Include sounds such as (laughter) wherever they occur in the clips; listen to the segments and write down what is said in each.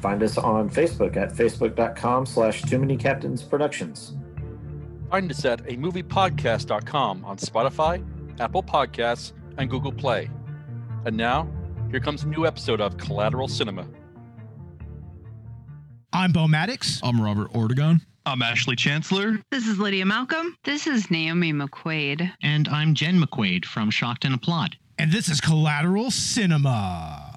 Find us on Facebook at facebook.com slash too many captains productions. Find us at a moviepodcast.com on Spotify, Apple Podcasts, and Google Play. And now, here comes a new episode of Collateral Cinema. I'm Bo Maddox. I'm Robert Ortegon. I'm Ashley Chancellor. This is Lydia Malcolm. This is Naomi McQuaid. And I'm Jen McQuaid from Shocked and Applaud. And this is Collateral Cinema.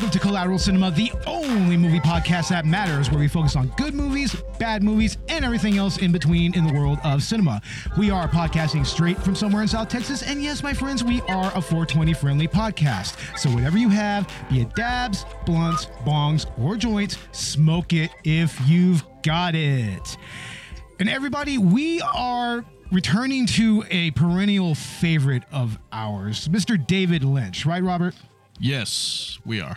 Welcome to Collateral Cinema, the only movie podcast that matters, where we focus on good movies, bad movies, and everything else in between in the world of cinema. We are podcasting straight from somewhere in South Texas, and yes, my friends, we are a 420 friendly podcast. So, whatever you have, be it dabs, blunts, bongs, or joints, smoke it if you've got it. And everybody, we are returning to a perennial favorite of ours, Mr. David Lynch, right, Robert? Yes, we are.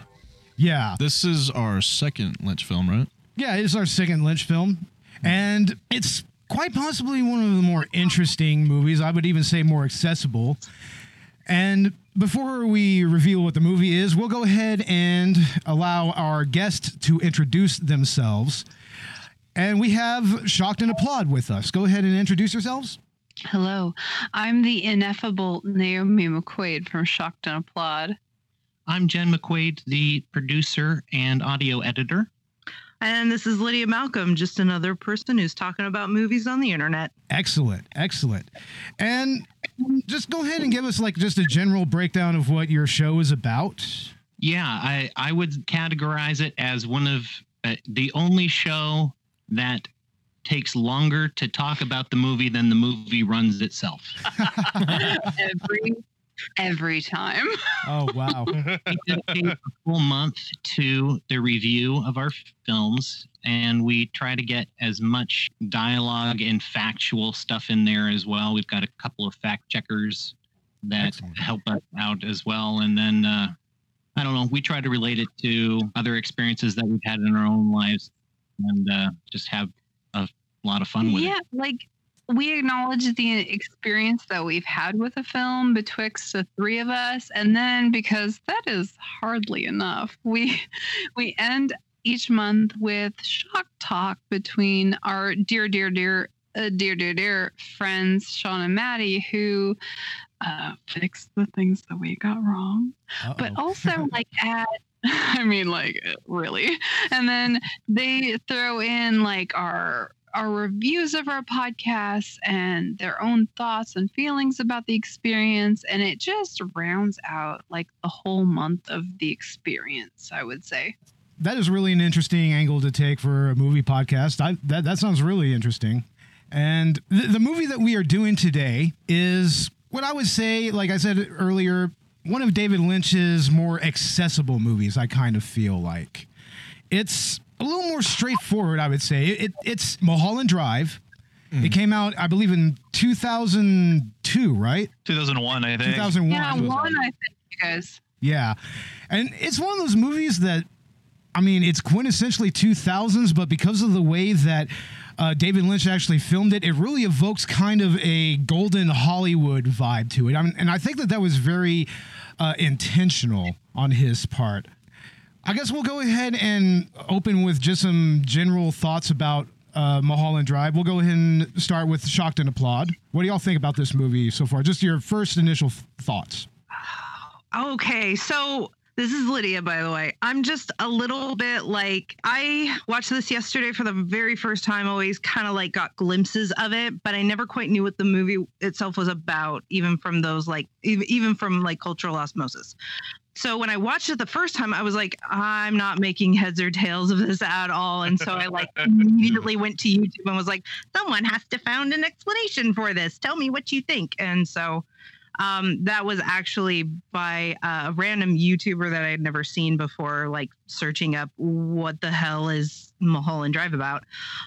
Yeah. This is our second Lynch film, right? Yeah, it's our second Lynch film. And it's quite possibly one of the more interesting movies. I would even say more accessible. And before we reveal what the movie is, we'll go ahead and allow our guests to introduce themselves. And we have Shocked and Applaud with us. Go ahead and introduce yourselves. Hello, I'm the ineffable Naomi McQuaid from Shocked and Applaud. I'm Jen McQuaid, the producer and audio editor. And this is Lydia Malcolm, just another person who's talking about movies on the internet. Excellent, excellent. And just go ahead and give us like just a general breakdown of what your show is about. Yeah, I, I would categorize it as one of uh, the only show that takes longer to talk about the movie than the movie runs itself. (laughs) Every every time. Oh wow! (laughs) a full month to the review of our films, and we try to get as much dialogue and factual stuff in there as well. We've got a couple of fact checkers that Excellent. help us out as well, and then uh, I don't know. We try to relate it to other experiences that we've had in our own lives, and uh, just have a lot of fun with yeah, it. Yeah, like we acknowledge the experience that we've had with a film betwixt the three of us and then because that is hardly enough we (laughs) we end each month with shock talk between our dear dear dear uh, dear dear dear friends sean and maddie who uh, fixed the things that we got wrong Uh-oh. but also (laughs) like add (laughs) I mean, like, really. And then they throw in like our our reviews of our podcasts and their own thoughts and feelings about the experience. And it just rounds out like the whole month of the experience, I would say. That is really an interesting angle to take for a movie podcast. I, that, that sounds really interesting. And the, the movie that we are doing today is what I would say, like I said earlier, one of David Lynch's more accessible movies, I kind of feel like. It's a little more straightforward, I would say. It, it, it's Mulholland Drive. Mm. It came out, I believe, in 2002, right? 2001, I think. 2001. Yeah, one, I think, you guys. Yeah. And it's one of those movies that, I mean, it's quintessentially 2000s, but because of the way that uh, David Lynch actually filmed it, it really evokes kind of a golden Hollywood vibe to it. I mean, and I think that that was very uh, intentional on his part. I guess we'll go ahead and open with just some general thoughts about uh, Mulholland Drive. We'll go ahead and start with Shocked and Applaud. What do y'all think about this movie so far? Just your first initial th- thoughts. Okay, so this is Lydia, by the way. I'm just a little bit like I watched this yesterday for the very first time. Always kind of like got glimpses of it, but I never quite knew what the movie itself was about, even from those like even from like cultural osmosis. So when I watched it the first time, I was like, I'm not making heads or tails of this at all. And so I like (laughs) immediately went to YouTube and was like, someone has to found an explanation for this. Tell me what you think. And so um, that was actually by a random YouTuber that I had never seen before, like searching up what the hell is Mulholland Drive about.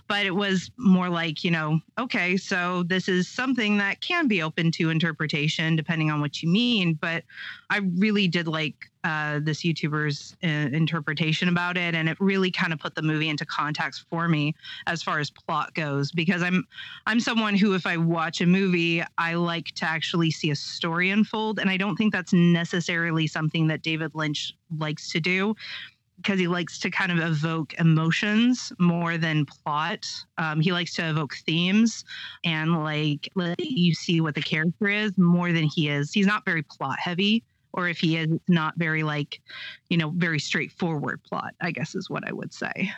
But it was more like, you know, okay, so this is something that can be open to interpretation depending on what you mean. But I really did like uh, this YouTuber's uh, interpretation about it, and it really kind of put the movie into context for me as far as plot goes. Because I'm I'm someone who, if I watch a movie, I like to actually see a story unfold, and I don't think that's necessarily something that David Lynch likes to do because he likes to kind of evoke emotions more than plot. Um, he likes to evoke themes and like let you see what the character is more than he is. He's not very plot heavy, or if he is, it's not very like, you know, very straightforward plot. I guess is what I would say.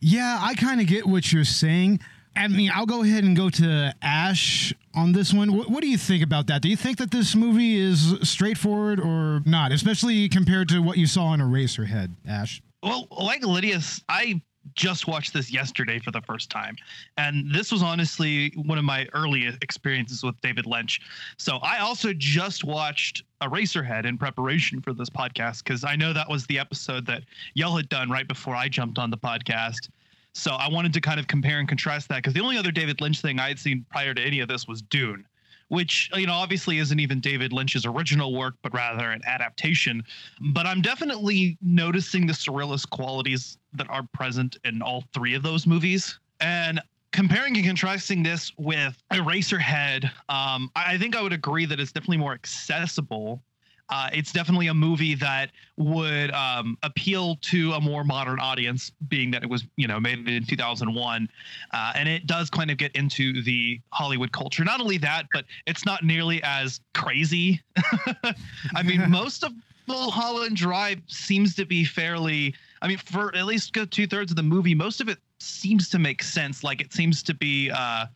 Yeah, I kind of get what you're saying. I mean, I'll go ahead and go to Ash on this one. What, what, do you think about that? Do you think that this movie is straightforward or not, especially compared to what you saw in Eraserhead, Ash? Well, like Lydia's, I just watched this yesterday for the first time. And this was honestly one of my early experiences with David Lynch. So I also just watched Eraserhead in preparation for this podcast because I know that was the episode that y'all had done right before I jumped on the podcast. So I wanted to kind of compare and contrast that because the only other David Lynch thing I had seen prior to any of this was Dune, which you know obviously isn't even David Lynch's original work, but rather an adaptation. But I'm definitely noticing the surrealist qualities that are present in all three of those movies, and comparing and contrasting this with Eraserhead, um, I think I would agree that it's definitely more accessible uh, it's definitely a movie that would um, appeal to a more modern audience, being that it was you know made in 2001, uh, and it does kind of get into the Hollywood culture. Not only that, but it's not nearly as crazy. (laughs) I mean, (laughs) most of Mulholland Drive seems to be fairly. I mean, for at least two thirds of the movie, most of it seems to make sense. Like it seems to be. Uh,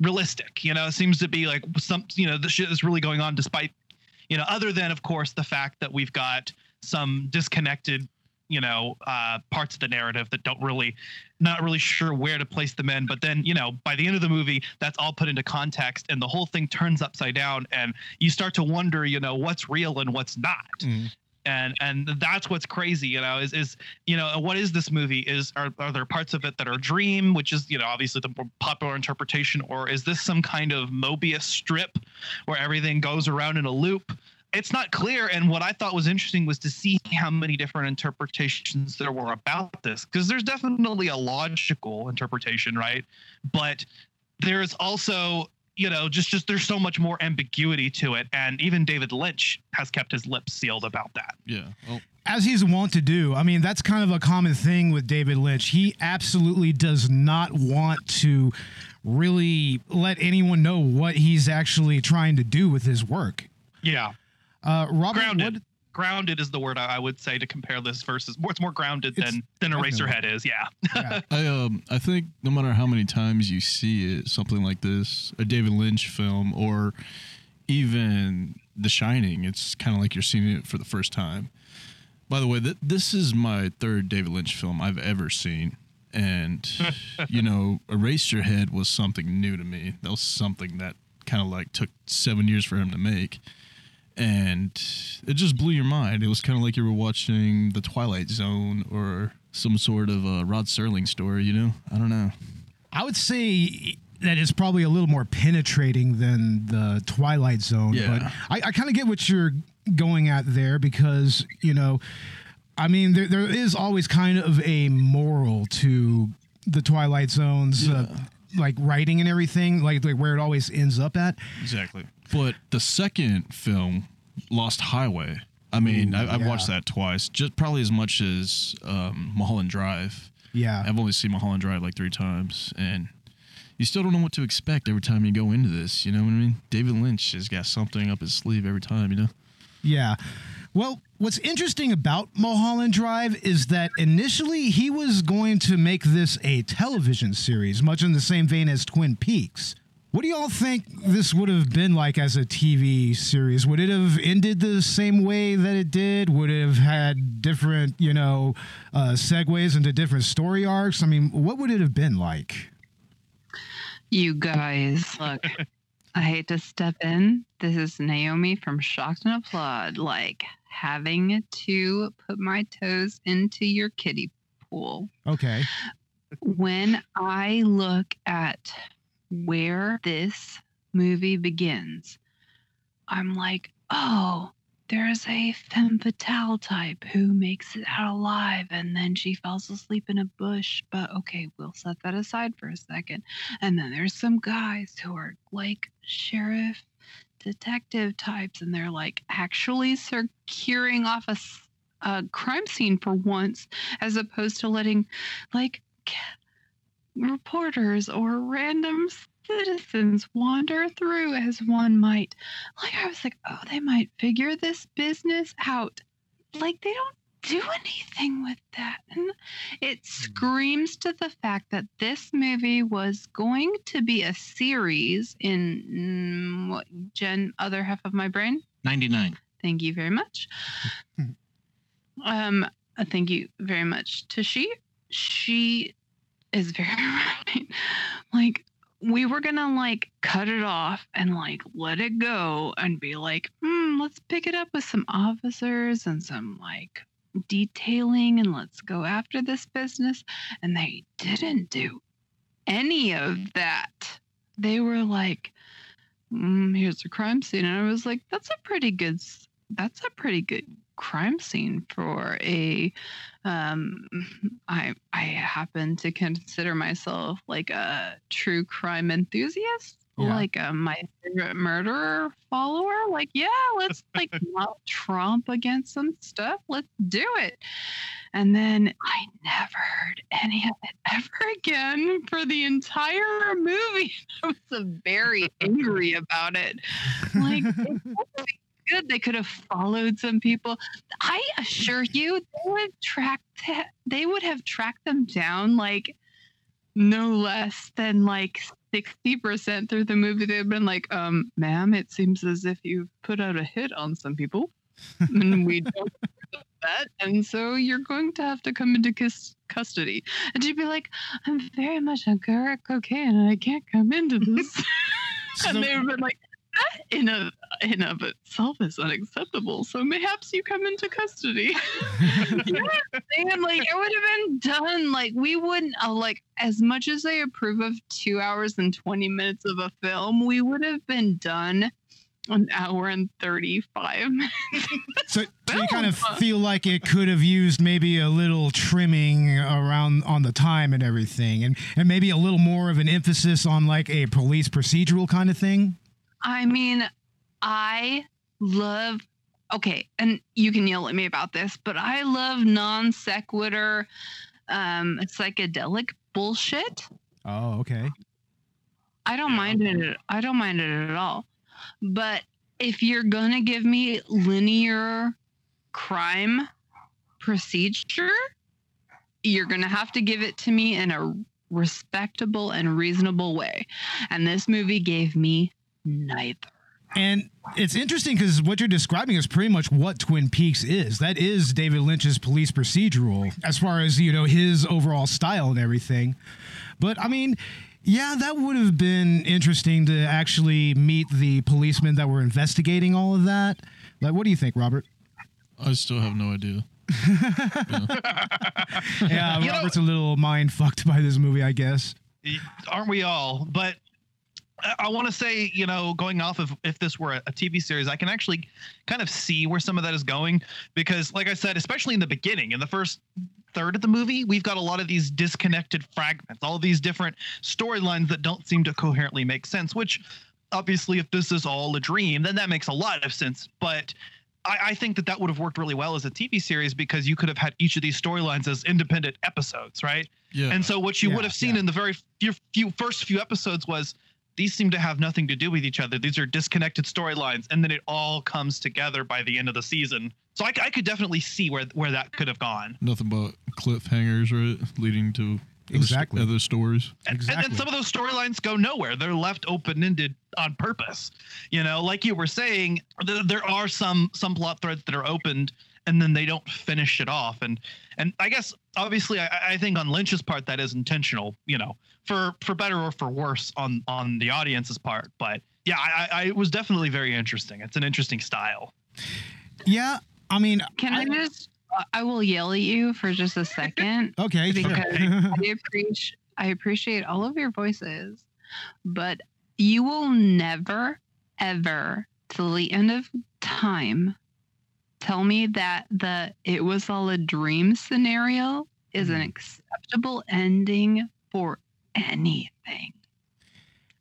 realistic you know it seems to be like some you know the shit is really going on despite you know, other than of course the fact that we've got some disconnected, you know, uh, parts of the narrative that don't really, not really sure where to place them in. But then, you know, by the end of the movie, that's all put into context, and the whole thing turns upside down, and you start to wonder, you know, what's real and what's not. Mm and and that's what's crazy you know is is you know what is this movie is are, are there parts of it that are dream which is you know obviously the popular interpretation or is this some kind of mobius strip where everything goes around in a loop? It's not clear and what i thought was interesting was to see how many different interpretations there were about this because there's definitely a logical interpretation right? But there's also you know, just just there's so much more ambiguity to it, and even David Lynch has kept his lips sealed about that. Yeah. Well, as he's wont to do. I mean, that's kind of a common thing with David Lynch. He absolutely does not want to really let anyone know what he's actually trying to do with his work. Yeah. Uh, Robert, Grounded. What, grounded is the word I would say to compare this versus more. It's more grounded it's than than Eraserhead is. Yeah. yeah. (laughs) I um I think no matter how many times you see it, something like this, a David Lynch film, or even The Shining, it's kind of like you're seeing it for the first time. By the way, th- this is my third David Lynch film I've ever seen. And, (laughs) you know, Eraserhead was something new to me. That was something that kind of like took seven years for him to make and it just blew your mind. It was kind of like you were watching The Twilight Zone or some sort of a Rod Serling story, you know? I don't know. I would say that it's probably a little more penetrating than the Twilight Zone, yeah. but I, I kind of get what you're going at there because, you know, I mean, there, there is always kind of a moral to the Twilight Zone's. Uh, yeah. Uh, like writing and everything, like like where it always ends up at. Exactly. But the second film, Lost Highway. I mean, I, have yeah. watched that twice, just probably as much as um, Mulholland Drive. Yeah. I've only seen Mulholland Drive like three times, and you still don't know what to expect every time you go into this. You know what I mean? David Lynch has got something up his sleeve every time. You know? Yeah. Well, what's interesting about Mulholland Drive is that initially he was going to make this a television series, much in the same vein as Twin Peaks. What do y'all think this would have been like as a TV series? Would it have ended the same way that it did? Would it have had different, you know, uh, segues into different story arcs? I mean, what would it have been like? You guys, look, I hate to step in. This is Naomi from Shocked and Applaud, like having to put my toes into your kiddie pool. Okay. When I look at where this movie begins, I'm like, oh, there's a femme fatale type who makes it out alive and then she falls asleep in a bush. But okay, we'll set that aside for a second. And then there's some guys who are like sheriff detective types and they're like actually securing off a crime scene for once as opposed to letting like reporters or random citizens wander through as one might. Like I was like, oh, they might figure this business out. Like they don't do anything with that. And it screams to the fact that this movie was going to be a series in mm, what gen other half of my brain. 99. Thank you very much. um, uh, thank you very much to she. Is very (laughs) right. Like we were gonna like cut it off and like let it go and be like, hmm, let's pick it up with some officers and some like detailing and let's go after this business. And they didn't do any of that. They were like, mm, here's a crime scene. And I was like, that's a pretty good, that's a pretty good crime scene for a, um, I, I happen to consider myself like a true crime enthusiast. Yeah. Like uh, my favorite murderer follower, like yeah, let's like (laughs) not trump against some stuff. Let's do it. And then I never heard any of it ever again for the entire movie. (laughs) I was very angry about it. Like, it (laughs) good. They could have followed some people. I assure you, they would track. They would have tracked them down like no less than like 60% through the movie. They've been like, um, ma'am, it seems as if you've put out a hit on some people. and we (laughs) don't that. And so you're going to have to come into cus- custody. And she'd be like, I'm very much on crack cocaine and I can't come into this. (laughs) and they've been like, that in a (laughs) in of itself is unacceptable. So mayhaps you come into custody. (laughs) (laughs) yeah, and like it would have been done. Like we wouldn't uh, like as much as I approve of two hours and twenty minutes of a film, we would have been done an hour and thirty five minutes. So, so you kind of feel like it could have used maybe a little trimming around on the time and everything, and and maybe a little more of an emphasis on like a police procedural kind of thing. I mean, I love okay, and you can yell at me about this, but I love non sequitur um psychedelic bullshit. Oh, okay. I don't mind it. I don't mind it at all. But if you're gonna give me linear crime procedure, you're gonna have to give it to me in a respectable and reasonable way. And this movie gave me neither. And it's interesting because what you're describing is pretty much what Twin Peaks is. That is David Lynch's police procedural, as far as you know his overall style and everything. But I mean, yeah, that would have been interesting to actually meet the policemen that were investigating all of that. Like, what do you think, Robert? I still have no idea. (laughs) Yeah, You know- Robert's a little mind fucked by this movie, I guess. aren't we all? But I- I want to say, you know, going off of if this were a, a TV series, I can actually kind of see where some of that is going because, like I said, especially in the beginning, in the first third of the movie, we've got a lot of these disconnected fragments, all of these different storylines that don't seem to coherently make sense. Which, obviously, if this is all a dream, then that makes a lot of sense. But I, I think that that would have worked really well as a TV series because you could have had each of these storylines as independent episodes, right? Yeah. And so what you Yeah, would have seen yeah. in the very few, few first few episodes was these seem to have nothing to do with each other. These are disconnected storylines, and then it all comes together by the end of the season. So I, I could definitely see where where that could have gone. Nothing but cliffhangers, right? Leading to Exactly. other stories. And, and then some of those storylines go nowhere. They're left open ended on purpose. You know, like you were saying, th- there are some some plot threads that are opened and then they don't finish it off. And and I guess obviously I, I think on Lynch's part that is intentional. You know, for for better or for worse on on the audience's part. But yeah, I, I it was definitely very interesting. It's an interesting style. Yeah, I mean, Can I just? I will yell at you for just a second (laughs) okay, sure. because (laughs) I appreciate I appreciate all of your voices, but you will never, ever, till the end of time, tell me that the "it was all a dream" scenario is an acceptable ending for anything.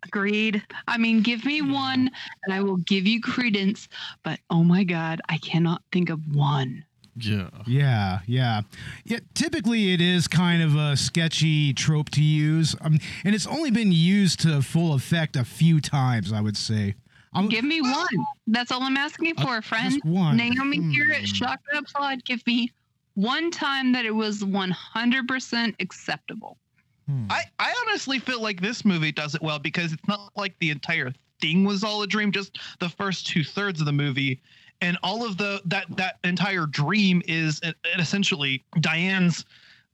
Agreed. I mean, give me one and I will give you credence, but oh my God, I cannot think of one. Yeah. Yeah, yeah. Yeah, typically it is kind of a sketchy trope to use. Um, and it's only been used to full effect a few times, I would say. I'm, Give me one. That's all I'm asking for, friend. just one. Naomi here at. Shock and Applaud. Give me one time that it was 100% acceptable. hmm. I, I honestly feel like this movie does it well because it's not like the entire thing was all a dream, just the first two thirds of the movie. And all of the that that entire dream is uh, essentially Diane's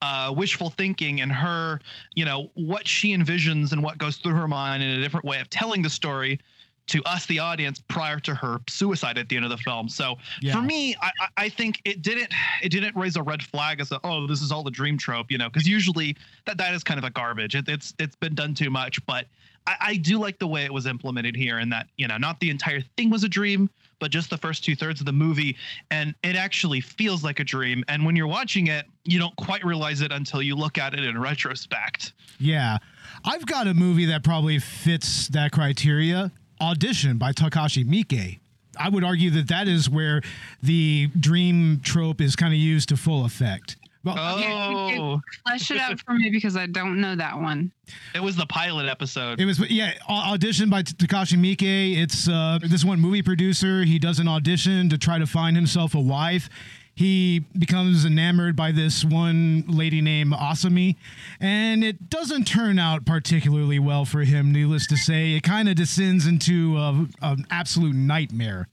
uh, wishful thinking and her, you know, what she envisions and what goes through her mind in a different way of telling the story to us, the audience, prior to her suicide at the end of the film. So Yeah. for me, I, I- think it didn't it didn't raise a red flag as a oh this is all the dream trope, you know, because usually that that is kind of a garbage. It, it's it's been done too much, but I, I do like the way it was implemented here, and that you know not the entire thing was a dream, but just the first two thirds of the movie, and it actually feels like a dream. And when you're watching it, you don't quite realize it until you look at it in retrospect. Yeah. I've got a movie that probably fits that criteria Audition by Takashi Miike. I would argue that that is where the dream trope is kind of used to full effect. Well, Oh, Flesh it out for me because I don't know that one. it was the pilot episode. It was yeah, audition by Takashi Miike. It's uh, this one movie producer. He does an audition to try to find himself a wife. He becomes enamored by this one lady named Asami, and it doesn't turn out particularly well for him. Needless to say, it kind of descends into an absolute nightmare.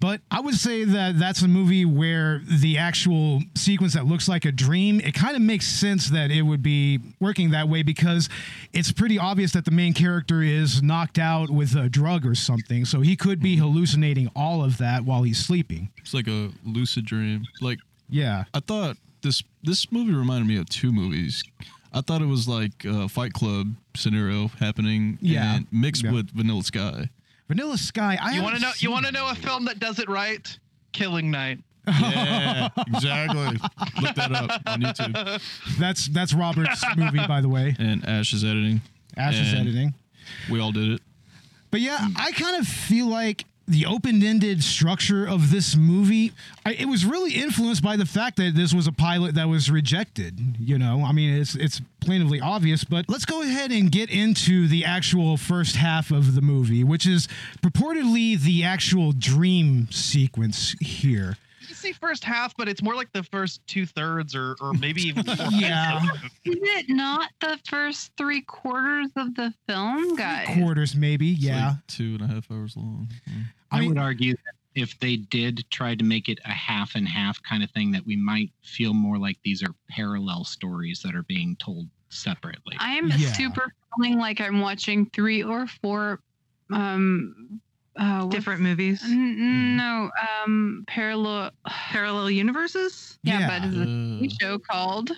But I would say that that's a movie where the actual sequence that looks like a dream, it kind of makes sense that it would be working that way because it's pretty obvious that the main character is knocked out with a drug or something. So he could be mm-hmm. hallucinating all of that while he's sleeping. It's like a lucid dream. Like Yeah. I thought this this movie reminded me of two movies. I thought it was like a Fight Club scenario happening, Yeah. mixed Yeah. with Vanilla Sky. Vanilla Sky. I you want to know? You want to know a film that does it right? Killing Night. Yeah, exactly. Look that up on YouTube. (laughs) That's that's Robert's movie, by the way. And Ash is editing. Ash's And editing. We all did it. But yeah, I kind of feel like the open-ended structure of this movie, I, it was really influenced by the fact that this was a pilot that was rejected. You know, I mean, it's it's plainly obvious. But let's go ahead and get into the actual first half of the movie, which is purportedly the actual dream sequence here. You say first half, but it's more like the first two thirds, or or maybe even. four (laughs) Yeah. Is it not the first three quarters of the film, guys? Quarters, maybe. It's Yeah. like two and a half hours long. Mm. I I, mean- would argue that if they did try to make it a half and half kind of thing, that we might feel more like these are parallel stories that are being told separately. I am Yeah. super feeling like I'm watching three or four um uh Different movies. N- n- no, um parallel (sighs) Parallel universes? yeah, Yeah. but it's a Uh, show called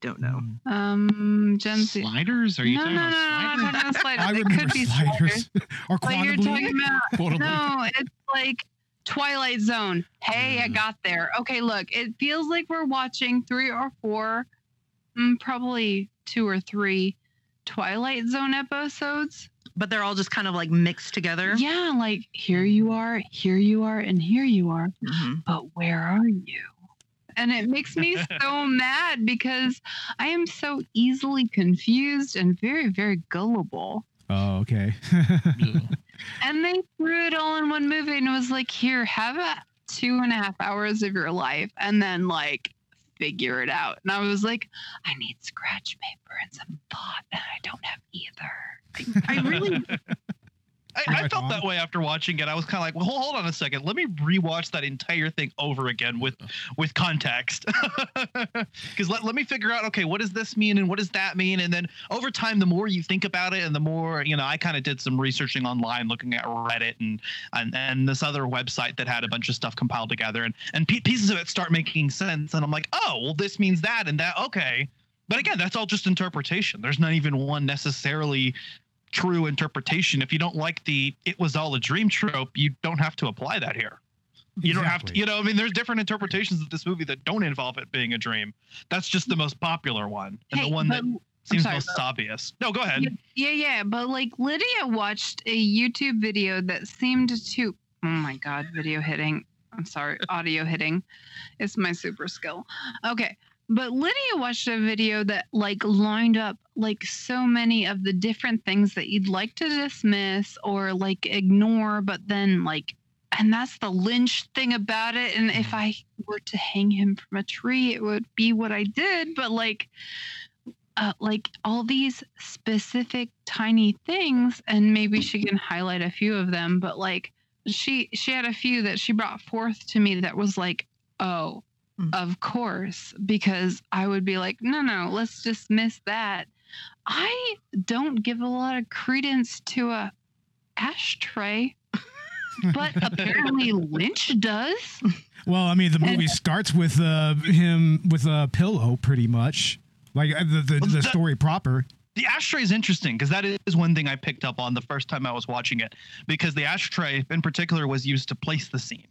Don't know. um Gen Z. Sliders? Are you no, no, talking no, no, about no, I'm sliders? talking. I It remember could be sliders or But (laughs) you're quantum talking about no, it's like Twilight Zone. Hey, I Mm. got there. Okay, look, it feels like we're watching three or four, mm, probably two or three Twilight Zone episodes. but they're all just kind of like mixed together. Yeah, like here you are, here you are, and here you are. Mhm. But where are you? And it makes me (laughs) so mad because I am so easily confused and very, very gullible. Oh, okay. (laughs) And they threw it all in one movie and it was like, here, have a two and a half hours of your life and then like figure it out. And I was like, I need scratch paper and some thought, and I don't have either. I, (laughs) I really I, I felt that way after watching it. I was kind of like, well, hold- on a second. Let me rewatch that entire thing over again with with context. (laughs) Because let, let me figure out, okay, what does this mean and what does that mean? And then over time, the more you think about it and the more, you know, I kind of did some researching online, looking at Reddit and, and and this other website that had a bunch of stuff compiled together. And, and pieces of it start making sense. And I'm like, oh, well, this means that and that. Okay. But again, that's all just interpretation. There's not even one necessarily true interpretation. If you don't like the "it was all a dream" trope, you don't have to apply that here. You don't have to, you know. I mean, there's different interpretations of this movie that don't involve it being a dream. That's just the most popular one and Hey, the one that seems sorry, most but- obvious. No, go ahead. Yeah, yeah, yeah, but like Lydia watched a YouTube video that seemed to oh my god, video hitting. I'm sorry, audio hitting. It's my super skill. Okay. But Lydia watched a video that like lined up like so many of the different things that you'd like to dismiss or like ignore, but then like and that's the Lynch thing about it. And if I were to hang him from a tree, it would be what I did. But like uh, like all these specific tiny things and maybe she can highlight a few of them but like she she had a few that she brought forth to me that was like oh Mm. of course because i would be like no no let's dismiss that i don't give a lot of credence to a ashtray (laughs) but apparently lynch does Well, I mean, the And- movie starts with uh, him with a pillow, pretty much, like uh, the the, the story proper. The ashtray is interesting because that is one thing I picked up on the first time I was watching it because the ashtray in particular was used to place the scene.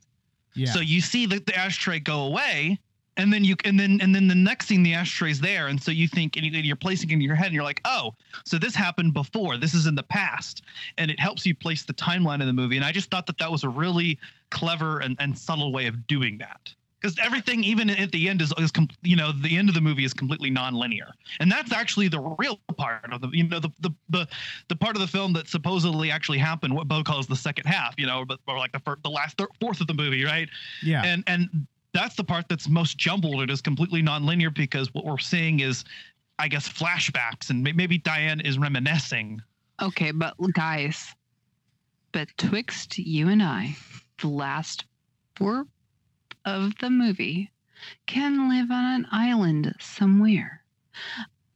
Yeah. So you see the, the ashtray go away, and then you and then and then the next scene the ashtray's there, and so you think and you- and you're placing it in your head, and you're like, oh, so this happened before. This is in the past, and it helps you place the timeline of the movie. And I just thought that that was a really clever and, and subtle way of doing that. Because everything, even at the end, is, is com- you know the end of the movie is completely non-linear, and that's actually the real part of the you know the the the, the part of the film that supposedly actually happened. What Bo calls the second half, you know, but or like the fir- the last thir- fourth of the movie, right? yeah. and and that's the part that's most jumbled it is completely nonlinear because what we're seeing is i guess flashbacks and may- maybe diane is reminiscing Okay, but guys, betwixt you and I, the last four of the movie can live on an island somewhere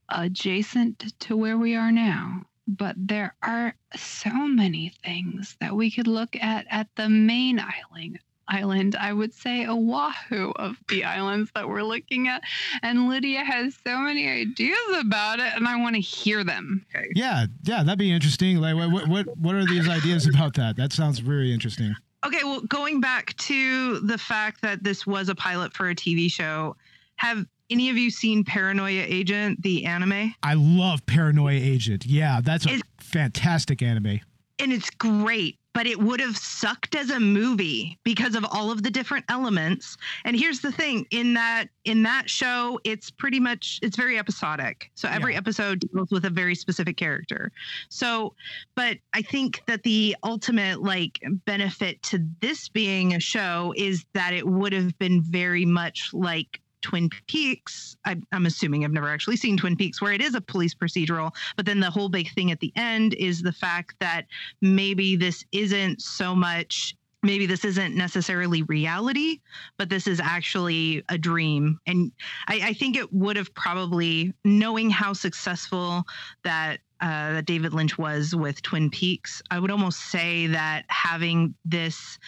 adjacent to where we are now. But there are so many things that we could look at at the main island. Island, I would say Oahu of the islands that we're looking at. And Lydia has so many ideas about it, and I want to hear them. Yeah, yeah, that'd be interesting. Like, what, what, what are these ideas about that? That sounds very interesting. Okay, well, going back to the fact that this was a pilot for a TV show, have any of you seen Paranoia Agent, the anime? I love Paranoia Agent. Yeah, that's a Is- fantastic anime. And it's great, but it would have sucked as a movie because of all of the different elements. And here's the thing, in that in that show, it's pretty much it's very episodic. So every Yeah. episode deals with a very specific character. So, but I think that the ultimate like benefit to this being a show is that it would have been very much like Twin Peaks. I, I'm assuming I've never actually seen Twin Peaks, where it is a police procedural, but then the whole big thing at the end is the fact that maybe this isn't so much. Maybe this isn't necessarily reality, but this is actually a dream. And I, I think it would have probably, knowing how successful that uh, that David Lynch was with Twin Peaks, I would almost say that having this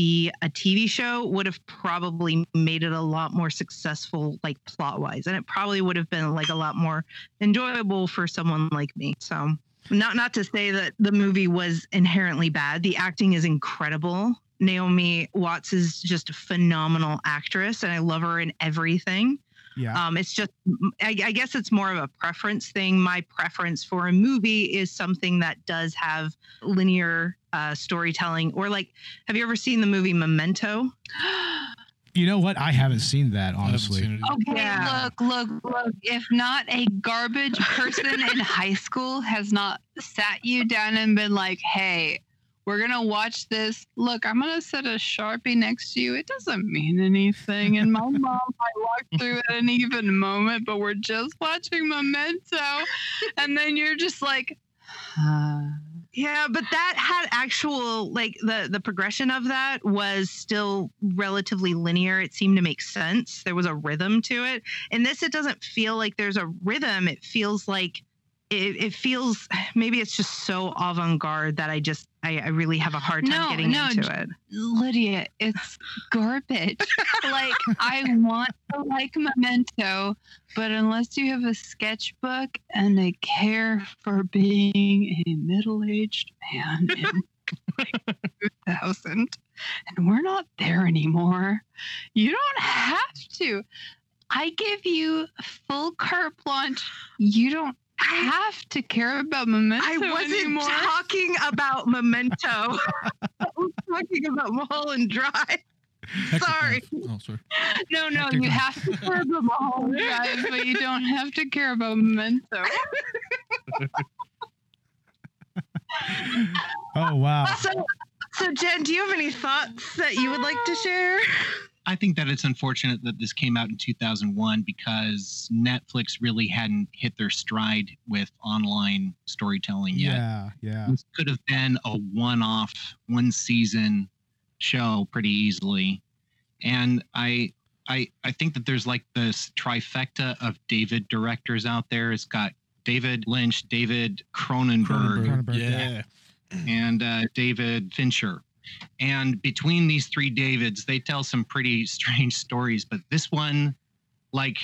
be a TV show would have probably made it a lot more successful, like plot wise, and it probably would have been like a lot more enjoyable for someone like me. So, not not to say that the movie was inherently bad. The acting is incredible. Naomi Watts is just a phenomenal actress, and I love her in everything. Yeah. Um, it's just, I, I guess it's more of a preference thing. My preference for a movie is something that does have linear uh, storytelling. Or like, have you ever seen the movie Memento? (gasps) You know what? I haven't seen that honestly. Okay, look, look, look. If not a garbage person in (laughs) high school has not sat you down and been like, hey, we're gonna watch this. Look, I'm gonna set a sharpie next to you. It doesn't mean anything. And my (laughs) mom might walk through at an even moment, but we're just watching Memento. And then you're just like, Yeah, but that had actual like the the progression of that was still relatively linear. It seemed to make sense. There was a rhythm to it. In this, it doesn't feel like there's a rhythm. It feels like it, it feels maybe it's just so avant-garde that I just I, I really have a hard time no, getting no, into it. Lydia, it's garbage. (laughs) like I want to like Memento, but unless you have a sketchbook and a care for being a middle-aged man in like 2000, and we're not there anymore, you don't have to. I give you full carte blanche. You don't have to care about Memento I wasn't anymore. talking about Memento. (laughs) I was talking about Mulholland Drive. Sorry. Oh, sorry. No, no, Hector you Drive. have to care about Mulholland Drive, but you don't have to care about Memento. (laughs) Oh wow. So, so Jen, do you have any thoughts that you would like to share? I think that it's unfortunate that this came out in 2001 because Netflix really hadn't hit their stride with online storytelling yet. Yeah, yeah. This could have been a one off, one season show pretty easily. And I I I think that there's like this trifecta of David directors out there. It's got David Lynch, David Cronenberg, Cronenberg, yeah. and uh, David Fincher. And between these three Davids, they tell some pretty (laughs) strange stories. But this one, like,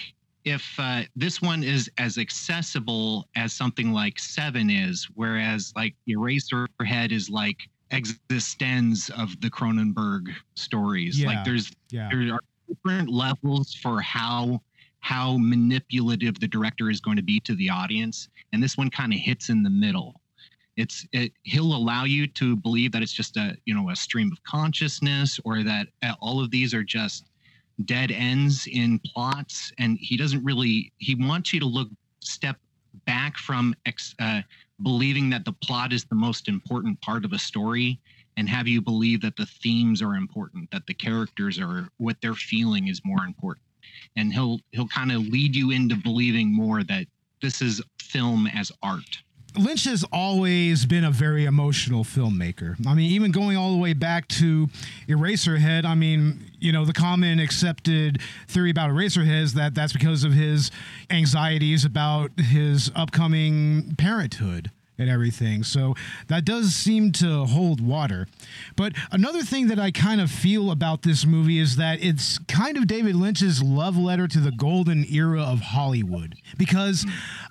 if uh, this one is as accessible as something like Seven is, whereas like Eraserhead is like eXistenZ of the Cronenberg stories. Yeah, Like, there's yeah. there are different levels for how how manipulative the director is going to be to the audience, and this one kind of hits in the middle it's it, he'll allow you to believe that it's just a you know a stream of consciousness or that uh, all of these are just dead ends in plots. And he doesn't really he wants you to look step back from ex, uh, believing that the plot is the most important part of a story and have you believe that the themes are important that the characters are what they're feeling is more important. And he'll he'll kind of lead you into believing more that this is film as art Lynch has always been a very emotional filmmaker. I mean, even going all the way back to Eraserhead, I mean, you know, the common accepted theory about Eraserhead is that that's because of his anxieties about his upcoming parenthood and everything. So that does seem to hold water. But another thing that I kind of feel about this movie is that it's kind of David Lynch's love letter to the golden era of Hollywood. Because,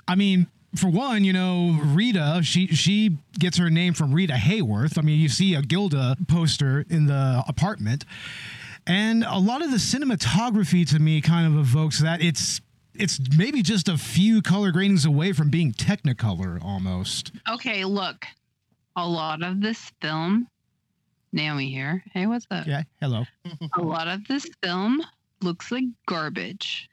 I mean, for one, you know, Rita, she she gets her name from Rita Hayworth. I mean, you see a Gilda poster in the apartment. And a lot of the cinematography to me kind of evokes that. It's it's maybe just a few color gradings away from being technicolor almost. Okay, look, a lot of this film, Naomi here. Hey, what's up? Yeah, hello. a lot of this film looks like garbage.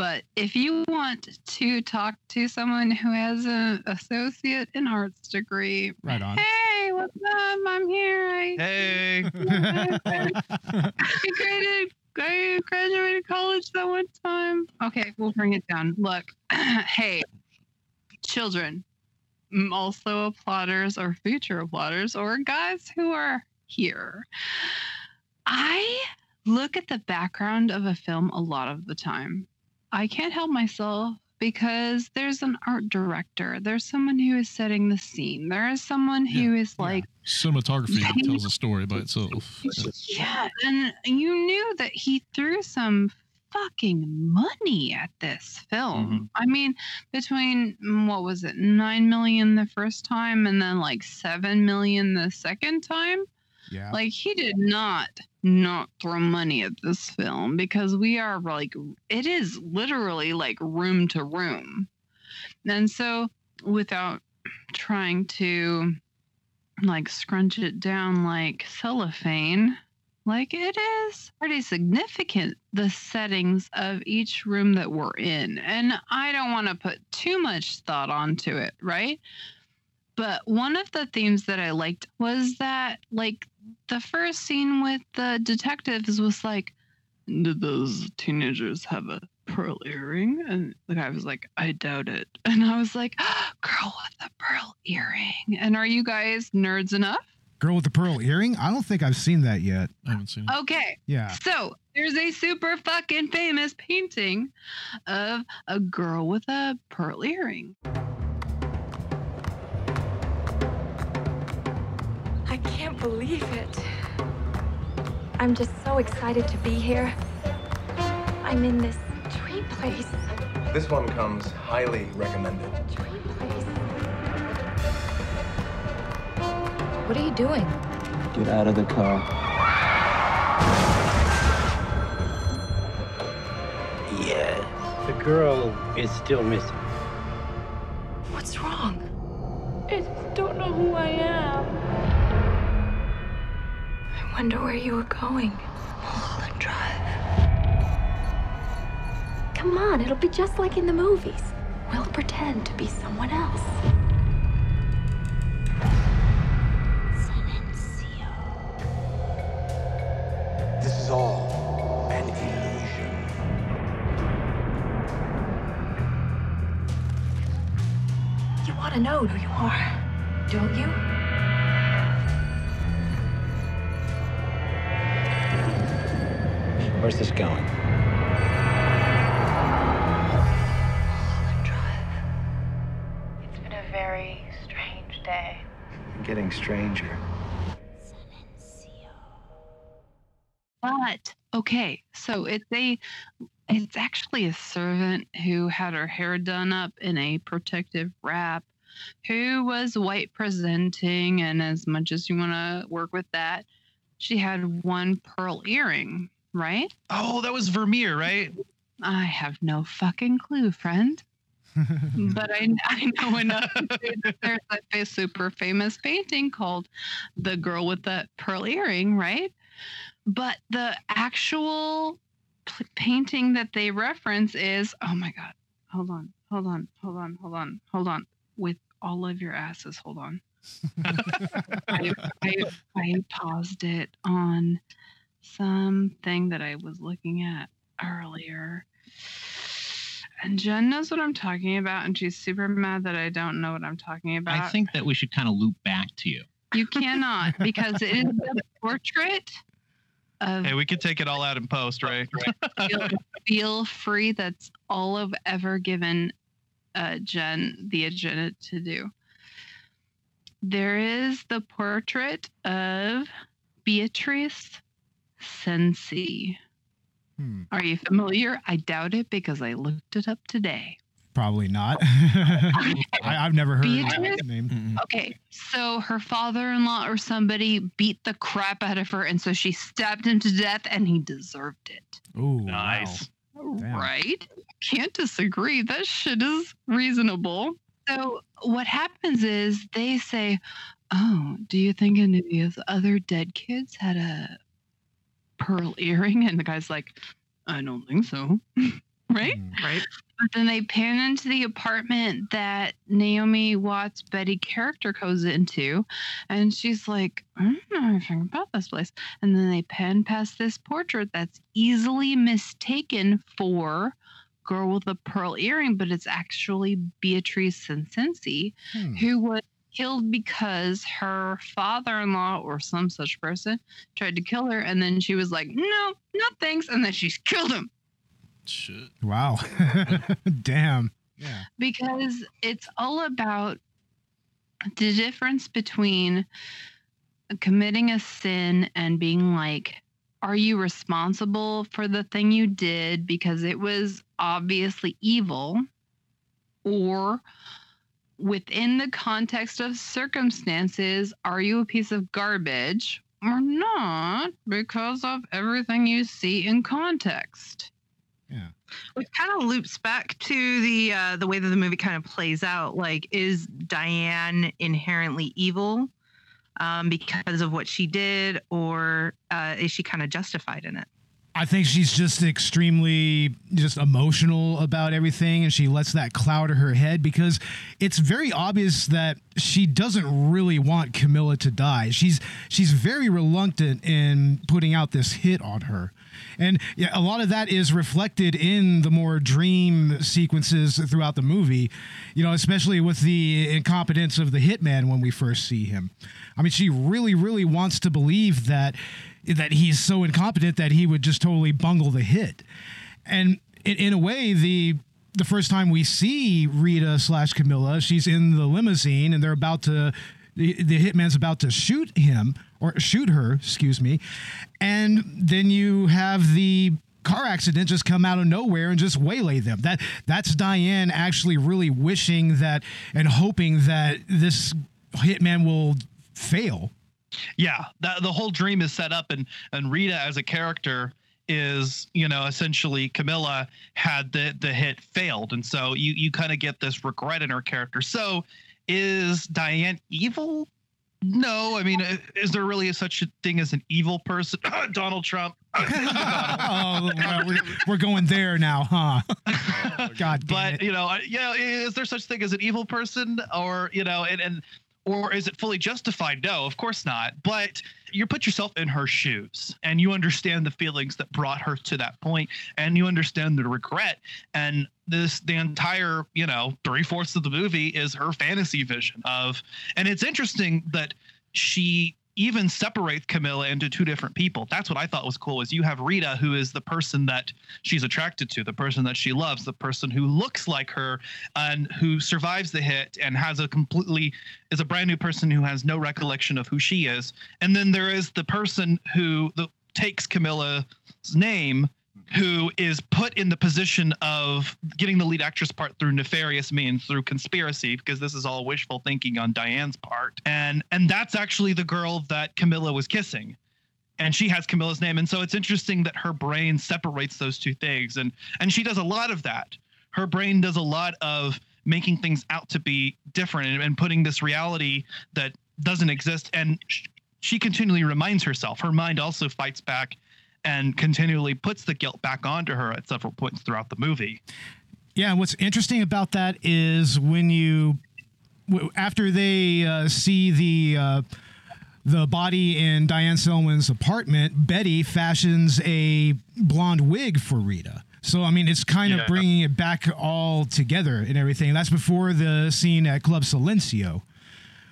But if you want to talk to someone who has an associate in arts degree, Right on. hey, what's up? I'm here. I, Hey. I (laughs) graduated, I graduated college that one time. Okay, we'll bring it down. Look, (clears throat) hey, children, also applauders or future applauders or guys who are here. I look at the background of a film a lot of the time. I can't help myself because there's an art director, there's someone who is setting the scene, there is someone who is like Cinematography tells a story by itself. (laughs) yeah, and you knew that he threw some fucking money at this film. I mean, between mm, what was it, nine million the first time and then like seven million the second time? Yeah. Like he did not not throw money at this film because we are like it is literally like room to room. And so without trying to like scrunch it down like cellophane, like it is pretty significant the settings of each room that we're in. And I don't want to put too much thought onto it, right? But one of the themes that I liked was that, like, the first scene with the detectives was like, Did those teenagers have a pearl earring? And the guy was like, I doubt it. (laughs) And I was like, (gasps) Girl with a pearl earring. And are you guys nerds enough? Girl with the pearl earring? I don't think I've seen that yet. I haven't seen Okay. Yeah. So there's a super fucking famous painting of a girl with a pearl earring. Believe it. I'm just so excited to be here. I'm in this dream place. This one comes highly recommended. Dream place. What are you doing? Get out of the car. Yeah, the girl is still missing. What's wrong? I just don't know who I am. I wonder where you were going. Mulholland Drive. Come on, it'll be just like in the movies. We'll pretend to be someone else. This is all an illusion. You want to know who you are, don't you? Where's this going? It's been a very strange day. Getting stranger. But okay, so it's a it's actually a servant who had her hair done up in a protective wrap, who was white presenting, and as much as you want to work with that, she had one pearl earring, right? Oh, that was Vermeer, right? I have no fucking clue, friend. (laughs) but I, I know enough to say that there's like a super famous painting called The Girl with the Pearl Earring, right? But the actual p- painting that they reference is oh my God, hold on, hold on, hold on, hold on, hold on. With all of your asses, hold on. (laughs) I, I, I paused it on something that I was looking at earlier. And Jen knows what I'm talking about, and she's super mad that I don't know what I'm talking about. I think that we should kind of loop back to you. you cannot because it is a (laughs) portrait of Hey, we could take it all out in post, right? feel, feel free. That's all I've ever given uh, Jen the agenda to do. There is the portrait of Beatrice Cenci. Hmm. Are you familiar? I doubt it because I looked it up today. Probably not. (laughs) I, I've never heard of Beatrice? that name. Okay, so her father-in-law or somebody beat the crap out of her, and so she stabbed him to death, and he deserved it. Ooh, nice. Damn. Right? Can't disagree. That shit is reasonable. So what happens is they say, "Oh, do you think any of these other dead kids had a pearl earring?" And the guy's like, "I don't think so." (laughs) right? Right. But then they pan into the apartment that Naomi Watts' Betty character goes into, and she's like, I don't know anything about this place. And then they pan past this portrait that's easily mistaken for girl with a pearl earring, but it's actually Beatrice Sensensi, Hmm. who was killed because her father-in-law or some such person tried to kill her, and then she was like, No, no thanks, and then she's (laughs) killed him. Shit. Wow. (laughs) Damn. Yeah. because it's all about the difference between committing a sin and being like are you responsible for the thing you did because it was obviously evil or within the context of circumstances are you a piece of garbage or not because of everything you see in context. Yeah. Which kind of loops back to the uh, the way that the movie kind of plays out. Like, is Diane inherently evil um, because of what she did, or uh, is she kind of justified in it? I think she's just extremely just emotional about everything and she lets that cloud her head because it's very obvious that she doesn't really want Camilla to die. She's she's very reluctant in putting out this hit on her. And yeah, a lot of that is reflected in the more dream sequences throughout the movie, you know, especially with the incompetence of the hitman when we first see him. I mean, she really, really wants to believe that that he's so incompetent that he would just totally bungle the hit. And in, in a way, the the first time we see Rita slash Camilla, she's in the limousine and they're about to the, the hitman's about to shoot him or shoot her, excuse me. And then you have the car accident just come out of nowhere and just waylay them. That that's Diane actually really wishing that and hoping that this hitman will fail. Yeah, that, the whole dream is set up, and and Rita as a character is you know essentially Camilla had the the hit failed, and so you you kind of get this regret in her character. So is Diane evil? No, I mean, is there really such a thing as an evil person? (coughs) Donald Trump. (laughs) (laughs) oh, we're, we're going there now, huh? (laughs) God, damn but it. you know, I- you know, is there such thing as an evil person, or you know, and and or is it fully justified? No, of course not. But you put yourself in her shoes, and you understand the feelings that brought her to that point, and you understand the regret. And this, the entire, you know, three fourths of the movie is her fantasy vision of, and it's interesting that she even separates Camilla into two different people. That's what I thought was cool. Is you have Rita, who is the person that she's attracted to, the person that she loves, the person who looks like her, and who survives the hit and has a completely is a brand new person who has no recollection of who she is. And then there is the person who the, takes Camilla's name. Who is put in the position of getting the lead actress part through nefarious means, through conspiracy, because this is all wishful thinking on Diane's part, and and that's actually the girl that Camilla was kissing and she has Camilla's name. And so it's interesting that her brain separates those two things. And and she does a lot of that. Her brain does a lot of making things out to be different and, and putting this reality that doesn't exist. And sh- she continually reminds herself. Her mind also fights back and continually puts the guilt back onto her at several points throughout the movie. Yeah, what's interesting about that is when you, after they uh, see the uh, the body in Diane Selwyn's apartment, Betty fashions a blonde wig for Rita. So I mean, it's kind Yeah. of bringing it back all together and everything. That's before the scene at Club Silencio,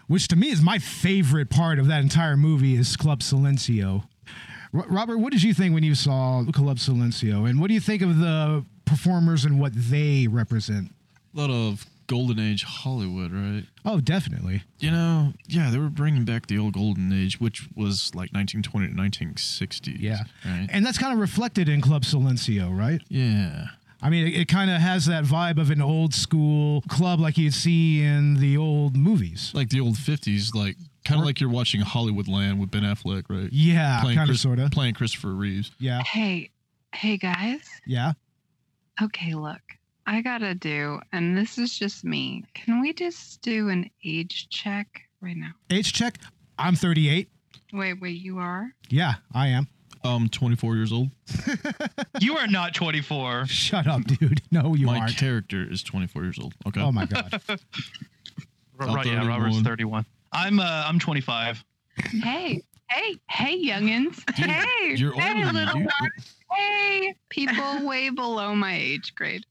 which to me is my favorite part of that entire movie is Club Silencio. Ro- Robert, what did you think when you saw Club Silencio, and what do you think of the performers and what they represent? A lot of golden age Hollywood, right? Oh, definitely. You know, yeah, they were bringing back the old golden age, which was like 1920 to 1960. Yeah. Right. And that's kind of reflected in Club Silencio, right? Yeah. I mean, it, it kind of has that vibe of an old school club like you'd see in the old movies. Like the old 50s, like kind of like you're watching Hollywood Land with Ben Affleck, right? Yeah, Playing kinda, Chris- sorta. Playing Christopher Reeves. Yeah. Hey, hey guys. Yeah. Okay, look, I gotta do, and this is just me. Can we just do an age check right now? Age check. I'm 38. Wait, wait, you are? Yeah, I am. Um, 24 years old. (laughs) You are not 24. Shut up, dude. No, you My aren't. character is 24 years old. Okay. Oh my god. (laughs) Right, I'm yeah, Robert's 31. 31. I'm uh, I'm 25. Hey, hey, hey, youngins. hey, you're hey, older little dude. ones. Hey, people (laughs) way below my age grade.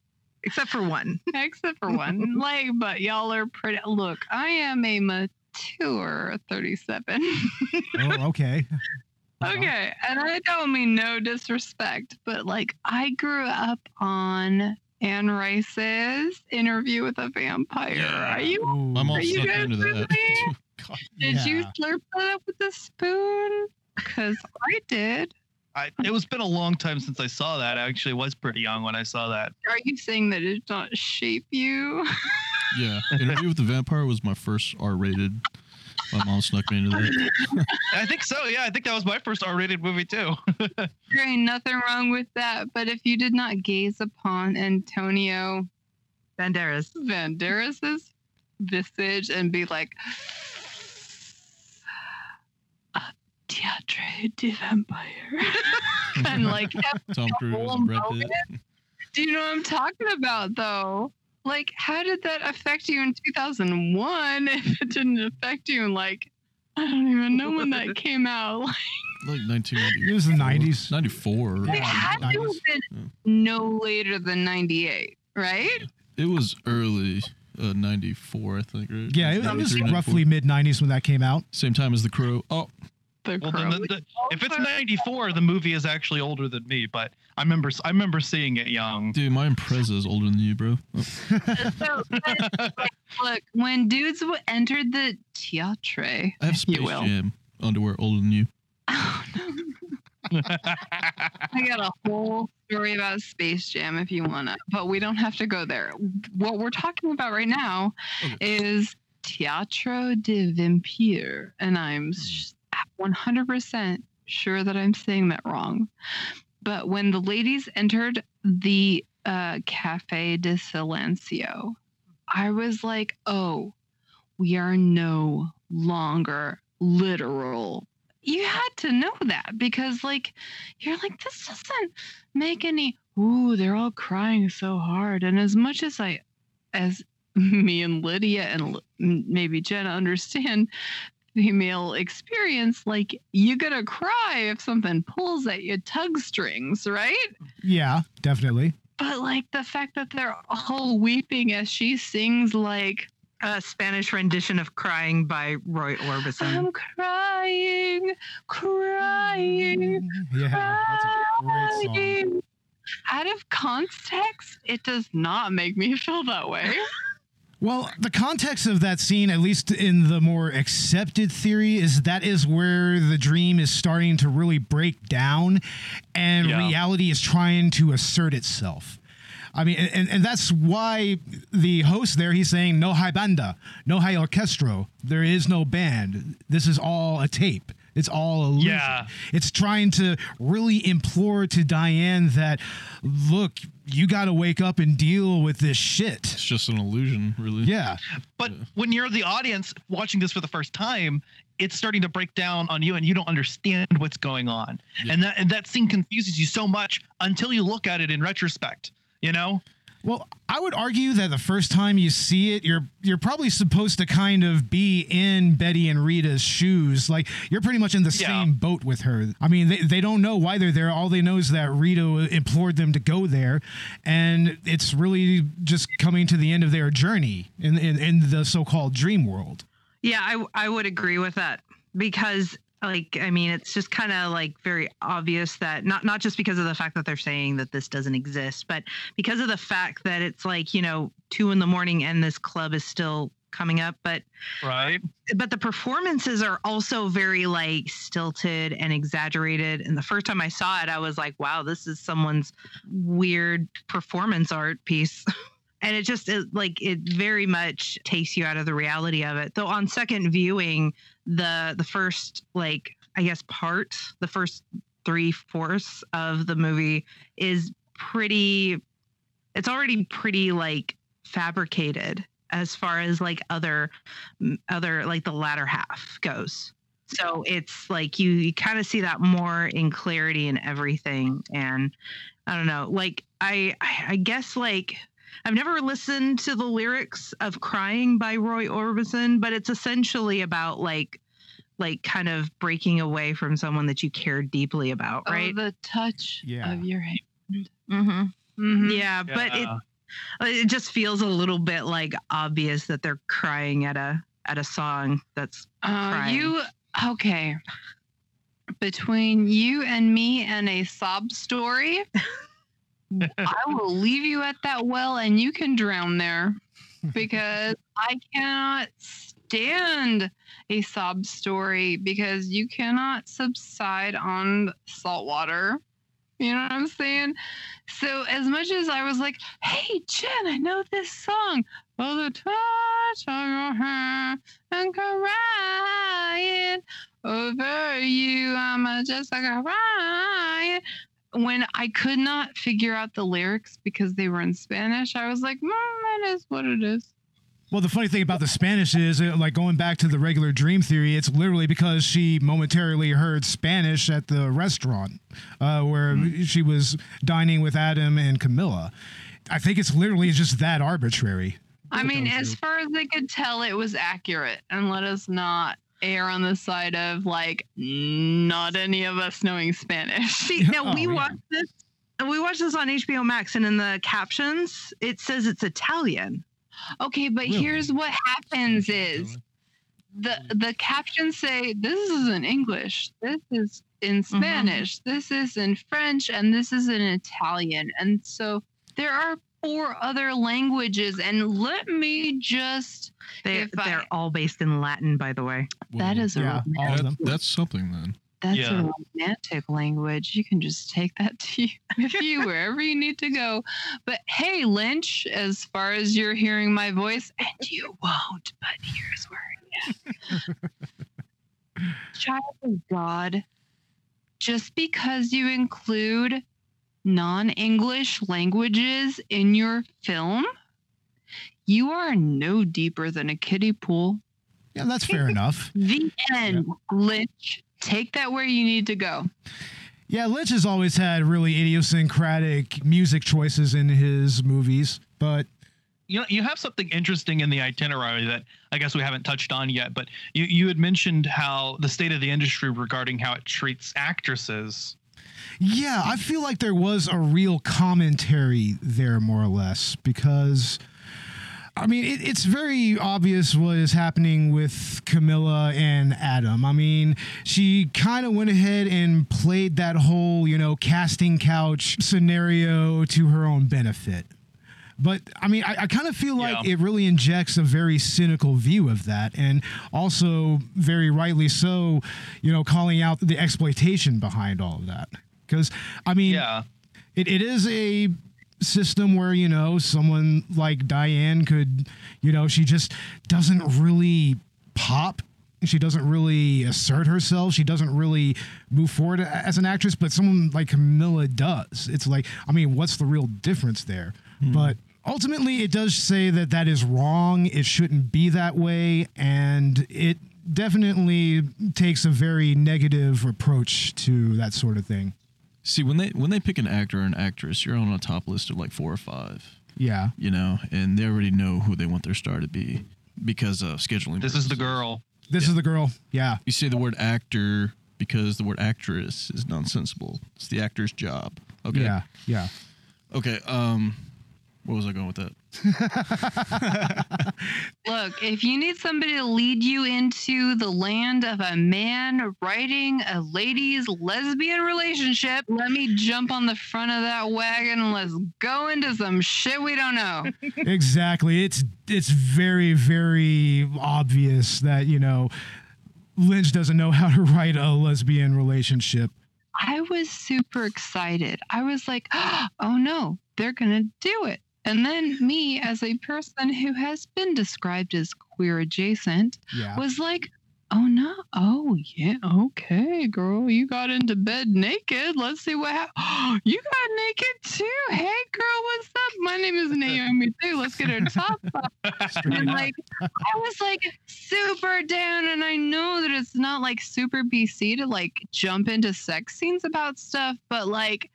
Except for one. (laughs) Except for one. like, but y'all are pretty. Look, I am a mature 37. (laughs) oh, okay. Okay, and I don't mean no disrespect, but like I grew up on Anne Rice's Interview with a Vampire. Are you? I'm all are you guys into that. Me? (laughs) Did you slurp that up with a spoon? Because I did. I, it was been a long time since I saw that. I actually was pretty young when I saw that. Are you saying that it did not shape you? (laughs) Yeah. Interview with the Vampire was my first R rated My mom snuck me into that. I think so. Yeah, I think that was my first R-rated movie too. (laughs) There ain't nothing wrong with that. But if you did not gaze upon Antonio Banderas, Banderas's visage and be like, a Teatre de Vampire, (laughs) and like (laughs) Tom Cruise whole and Brad. Pitt. Do you know what I'm talking about, though? Like, how did that affect you in 2001 (laughs) if it didn't affect you in, like, I don't even know when that came out. Like 1990. It was the 90s. 94. It had to have been no later than 98, right? It was early uh, 94, I think, right? Yeah, it, it was roughly mid 90s when that came out. Same time as The Crow. Oh, The Well, then the, the, if it's '94, the movie is actually older than me. But I remember, I remember seeing it young. dude, my Impreza is older than you, bro. Oh. (laughs) So, look, when dudes w- entered the Teatre, I have if you Space will, Jam underwear older than you. (laughs) Oh, (laughs) I got a whole story about Space Jam if you want to, but we don't have to go there. What we're talking about right now is Teatro de Vampire, and I'm sh- 100% sure that I'm saying that wrong. But when the ladies entered the uh, Cafe de Silencio, I was like, oh, we are no longer literal. You had to know that because, like, you're like, this doesn't make any, ooh, they're all crying so hard. And as much as I, as (laughs) me and Lydia and maybe Jenna understand female experience, like, you're gonna cry if something pulls at your tug strings, right? Yeah, definitely. But, like, the fact that they're all weeping as she sings, like, a Spanish rendition of "Crying" by Roy Orbison. I'm crying, crying, Yeah, that's a great song. Out of context, it does not make me feel that way. (laughs) Well, the context of that scene, at least in the more accepted theory, is that is where the dream is starting to really break down and Yeah. reality is trying to assert itself. I mean, and, and that's why the host there, he's saying, no high banda, no high orchestro. There is no band. This is all a tape. It's all illusion. Yeah. It's trying to really implore to Diane that, look, you got to wake up and deal with this shit. It's just an illusion, really. Yeah. But when you're the audience watching this for the first time, it's starting to break down on you, and you don't understand what's going on. And that and that scene confuses you so much until you look at it in retrospect. You know. Well, I would argue that the first time you see it, you're you're probably supposed to kind of be in Betty and Rita's shoes. Like you're pretty much in the Yeah. same boat with her. I mean, they, they don't know why they're there. All they know is that Rita implored them to go there, and it's really just coming to the end of their journey in in, in the so-called dream world. Yeah, I I would agree with that because like I mean it's just kind of like very obvious that not not just because of the fact that they're saying that this doesn't exist, but because of the fact that it's like, you know, 2 in the morning and this club is still coming up, but Right. but the performances are also very like stilted and exaggerated. And the first time i saw it i was like wow this is someone's weird performance art piece. (laughs) And it just it, like it very much takes you out of the reality of it. Though on second viewing the the first like i guess part the first three fourths of the movie is pretty it's already pretty like fabricated as far as like other other like the latter half goes. So it's like you, you kind of see that more in clarity and everything and i don't know like I, I i guess like i've never listened to the lyrics of crying by roy orbison but it's essentially about like like kind of breaking away from someone that you care deeply about right Oh, the touch Yeah. of your hand. mm-hmm. Mhm. yeah but it it just feels a little bit like obvious that they're crying at a at a song that's Uh, crying. you okay? Between you and me and a sob story, (laughs) I will leave you at that well, and you can drown there because (laughs) I cannot stand a sob story because you cannot subside on salt water. You know what I'm saying? So as much as I was like, "Hey Jen, I know this song," For the touch of your hand and crying over you, I'm just like crying. When I could not figure out the lyrics because they were in Spanish, I was like, mm, that is what it is. Well, the funny thing about the Spanish is, uh, like going back to the regular dream theory, it's literally because she momentarily heard Spanish at the restaurant uh, where Mm-hmm. she was dining with Adam and Camilla. I think it's literally just that arbitrary. I mean, as far as they could tell, it was accurate. And let us not err on the side of like not any of us knowing Spanish. See, now we watched this. We watched this on HBO Max, and in the captions, it says it's Italian. Okay, but here's what happens is the the captions say this is in English, this is in mm-hmm. Spanish, this is in French, and this is in Italian. And so there are four other languages. And let me just they, if they're all based in Latin, by the way. That is a Yeah, romantic- that- that's something then. That's Yeah. a romantic language. You can just take that (laughs) to you, with you wherever you need to go. But hey, Lynch, as far as you're hearing my voice, and you won't, but here's where I am. (laughs) Child of God, just because you include non English languages in your film, you are no deeper than a kiddie pool. Yeah, that's fair (laughs) enough. The end. Lynch, take that where you need to go. Yeah, Lynch has always had really idiosyncratic music choices in his movies, but you know, you have something interesting in the itinerary that I guess we haven't touched on yet, but you, you had mentioned how the state of the industry regarding how it treats actresses. Yeah, I feel like there was a real commentary there, more or less, because. I mean, it, it's very obvious what is happening with Camilla and Adam. I mean, she kind of went ahead and played that whole, you know, casting couch scenario to her own benefit. But I mean, I, I kind of feel like it really injects a very cynical view of that, and also very rightly so, you know, calling out the exploitation behind all of that. Because I mean, Yeah. it, it is a system where you know someone like Diane could, you know, she just doesn't really pop. She doesn't really assert herself. She doesn't really move forward as an actress. But someone like Camilla does. It's like, I mean, what's the real difference there? Hmm. But ultimately, it does say that that is wrong. It shouldn't be that way, and it definitely takes a very negative approach to that sort of thing. See, when they when they pick an actor or an actress, you're on a top list of like four or five. Yeah. You know, and they already know who they want their star to be because of scheduling. This is the girl. This is the girl. Yeah. You say the word actor because the word actress is nonsensical. It's the actor's job. Okay. Yeah. Yeah. Okay. Um, where was I going with that? (laughs) Look, if you need somebody to lead you into the land of a man writing a lady's lesbian relationship, let me jump on the front of that wagon and let's go into some shit we don't know. (laughs) exactly. It's it's very very obvious that you know Lynch doesn't know how to write a lesbian relationship. I was super excited. I was like, (gasps) oh no, they're going to do it. And then me, as a person who has been described as queer adjacent, Yeah. was like, oh no, oh yeah, okay, girl, you got into bed naked. Let's see what happened. (gasps) you got naked too. Hey, girl, what's up? My name is Naomi too. Let's get our top off. And like, I was like super down, and I know that it's not like super BC to like jump into sex scenes about stuff, but like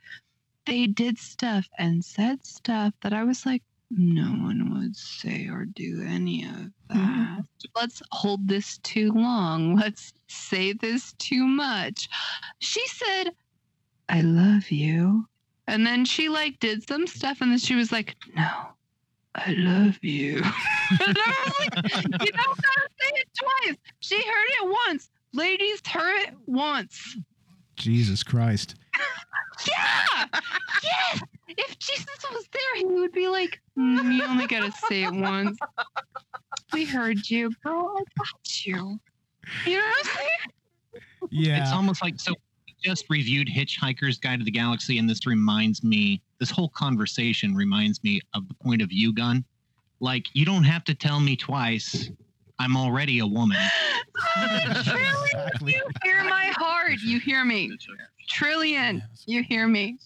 they did stuff and said stuff that I was like, no one would say or do any of mm-hmm. that. Let's hold this too long. (laughs) Let's say this too much. She said, I love you. And then she like did some stuff and then she was like, no, I love you. (laughs) and I was like, you don't gotta say it twice. She heard it once. Ladies heard it once. Jesus Christ. Yeah. yes. If Jesus was there, he would be like, "Mm, you only gotta say it once. We heard you, girl. I got you. You know what I'm saying? Yeah. It's almost like so we just reviewed Hitchhiker's Guide to the Galaxy, and this reminds me, this whole conversation reminds me of the point of view gun, Like, you don't have to tell me twice. I'm already a woman. (laughs) You hear my heart. You hear me. Trillian. You hear me.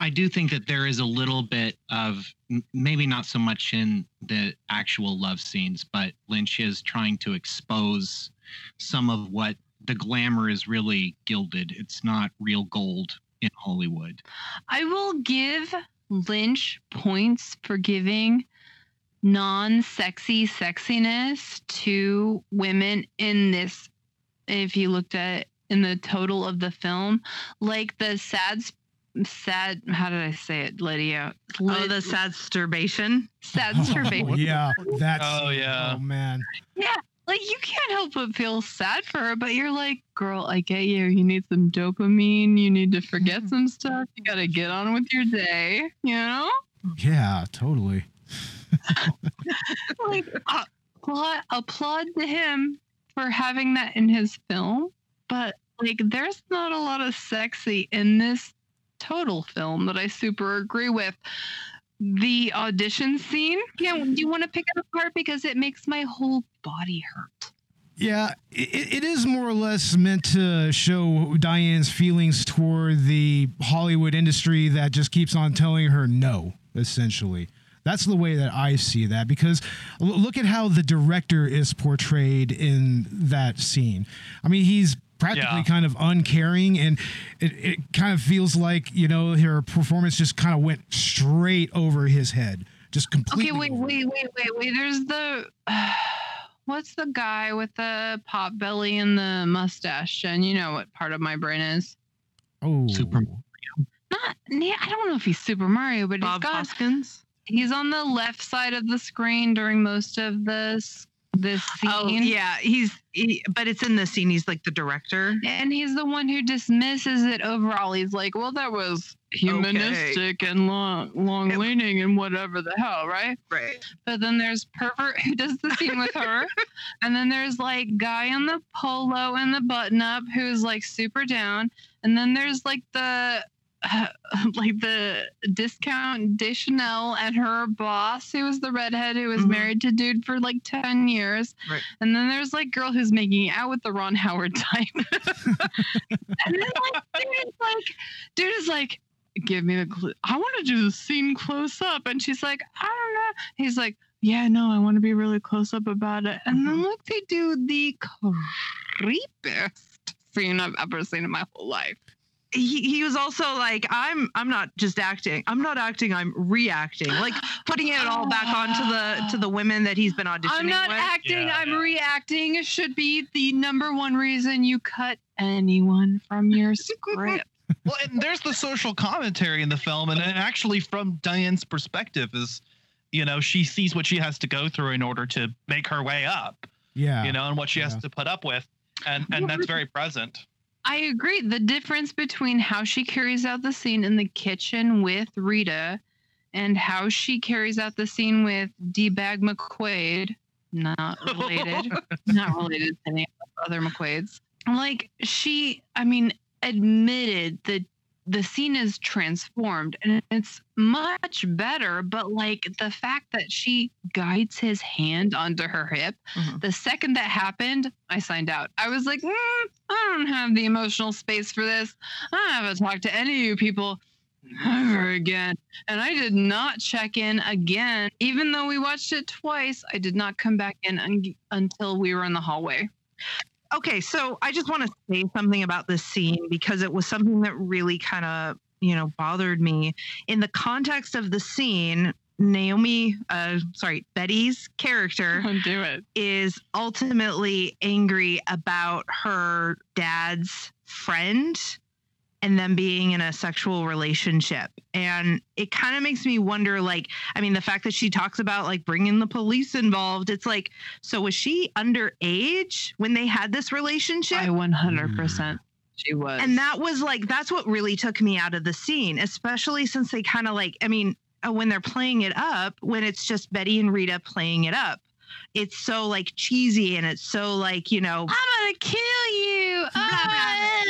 I do think that there is a little bit of maybe not so much in the actual love scenes, but Lynch is trying to expose some of what the glamour is really gilded. It's not real gold in Hollywood. I will give Lynch points for giving non-sexy sexiness to women in this if you looked at in the total of the film like the sad sad how did i say it lydia Oh, the sad (laughs) sturbation. sad Oh, yeah, that's. Oh, yeah. Oh man. yeah like you can't help but feel sad for her but you're like girl i get you you need some dopamine you need to forget mm. some stuff you gotta get on with your day you know Yeah, totally. (laughs) like uh, applaud, applaud to him for having that in his film but like there's not a lot of sexy in this total film that i super agree with the audition scene yeah do you want to pick it apart because it makes my whole body hurt Yeah, it, it is more or less meant to show Diane's feelings toward the Hollywood industry that just keeps on telling her no, essentially. That's the way that I see that because look at how the director is portrayed in that scene. I mean, he's practically Yeah. kind of uncaring and it, it kind of feels like, you know, her performance just kind of went straight over his head. Just completely. okay wait wait wait wait wait there's the (sighs) what's the guy with the pop belly and the mustache and you know what part of my brain is Oh. Super. Mario. Not yeah, I don't know if he's Super Mario, but Bob he's got Hoskins. He's on the left side of the screen during most of this this oh, scene. Oh yeah, he's he, but it's in the scene. He's like the director. And he's the one who dismisses it overall. He's like, well, that was humanistic and long long leaning and whatever the hell, right? Right. But then there's pervert who does the scene with her. (laughs) and then there's like guy in the polo and the button up who's like super down. And then there's like the (laughs) like the discount Deschanel and her boss, who was the redhead who was mm-hmm. married to dude for like 10 years. Right. And then there's like girl who's making out with the Ron Howard type. (laughs) and then like dude is like dude is like, give me the cl- I want to do the scene close up. And she's like, I don't know. He's like, yeah, no, I want to be really close up about it. And then mm-hmm. look, they do the creepiest scene I've ever seen in my whole life. He, he was also like, I'm I'm not just acting. I'm not acting. I'm reacting. Like (gasps) putting it all back onto the to the women that he's been auditioning I'm not with. acting, I'm reacting. Should be the number one reason you cut anyone from your (laughs) script. well, and there's the social commentary in the film, and, and actually from Diane's perspective is, you know, she sees what she has to go through in order to make her way up. Yeah. You know, and what she has to put up with, and and that's very present. I agree. The difference between how she carries out the scene in the kitchen with Rita and how she carries out the scene with D Bag McQuaid, not related, (laughs) not related to any other McQuaids. Like she, I mean, admitted that the scene is transformed and it's much better but like the fact that she guides his hand onto her hip the second that happened i signed out. I was like mm, i don't have the emotional space for this. I haven't talked to any of you people. Ever again. And i did not check in again. Even though we watched it twice i did not come back in un- until we were in the hallway Okay, so I just want to say something about this scene because it was something that really kind of, you know, bothered me. In the context of the scene, Naomi, uh, sorry, Betty's character (laughs) do it. is ultimately angry about her dad's friend and them being in a sexual relationship. And it kind of makes me wonder like, I mean, the fact that she talks about like bringing the police involved, it's like, so was she underage when they had this relationship? i 100% she was And that was like, that's what really took me out of the scene, especially since they kind of like, I mean, uh, when they're playing it up, when it's just Betty and Rita playing it up, it's so like cheesy and it's so like, you know, i'm gonna kill you (laughs) yeah,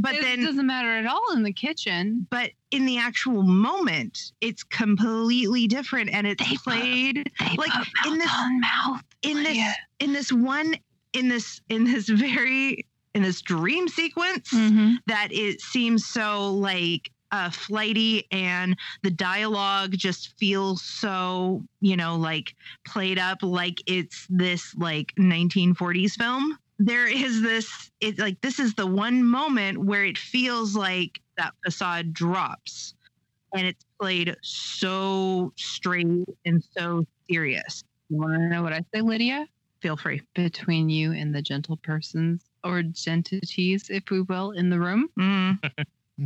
but it then doesn't matter at all in the kitchen. but in the actual moment, it's completely different, and it's played like in this mouth in this in this one in this in this very in this dream sequence Mm-hmm. that it seems so like uh flighty and the dialogue just feels so you know like played up like it's this like 1940s film there is this it's like this is the one moment where it feels like that facade drops and it's played so straight and so serious You want to know what I say, Lydia? feel free Between you and the gentle persons or gentities, if we will, in the room, mm,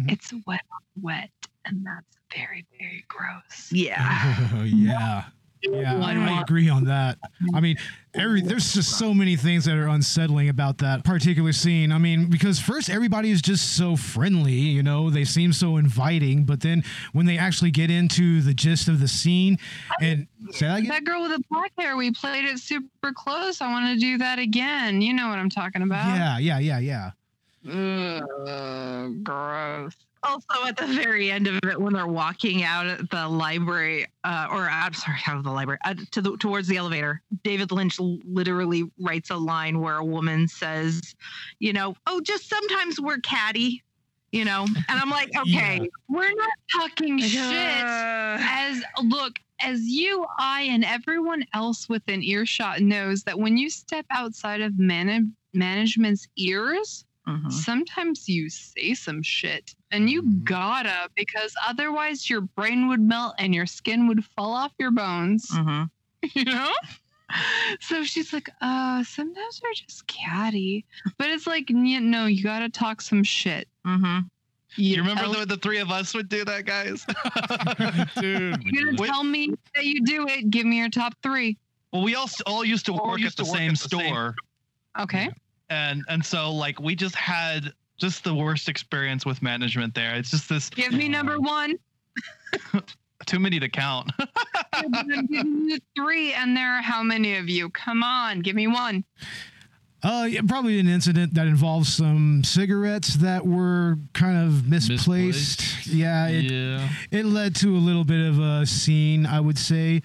it's wet on wet, and that's very, very gross. yeah (laughs) Oh, yeah. Yeah, I, I agree on that. I mean, every there's just so many things that are unsettling about that particular scene. I mean, because first everybody is just so friendly, you know, they seem so inviting, but then when they actually get into the gist of the scene and say that again? That girl with the black hair, we played it super close. I want to do that again. You know what I'm talking about. Yeah, yeah, yeah, yeah. Ugh, gross. Also at the very end of it when they're walking out at the library uh, or i'm sorry out of the library uh, to the towards the elevator david lynch literally writes a line where a woman says you know oh just sometimes we're catty you know and i'm like (laughs) okay We're not talking shit. As look, as you, I, and everyone else within earshot knows that when you step outside of man- management's ears, Mhm. sometimes you say some shit and you gotta because otherwise your brain would melt and your skin would fall off your bones. Mhm. (laughs) you know? So she's like uh sometimes we're just catty. But it's like no you gotta talk some shit. Mm-hmm. You remember tell- the, the three of us would do that, guys? (laughs) Dude. you're gonna tell me that you do it? Give me your top three. Well, we all all used to work used at the to work same at the same- store, okay. And and so like we just had just the worst experience with management there. It's just this give me number one (laughs) too many to count. I'm giving you three and there are how many of you come on give me one Uh, yeah, probably an incident that involves some cigarettes that were kind of misplaced. Yeah, it, yeah. it led to a little bit of a scene, I would say.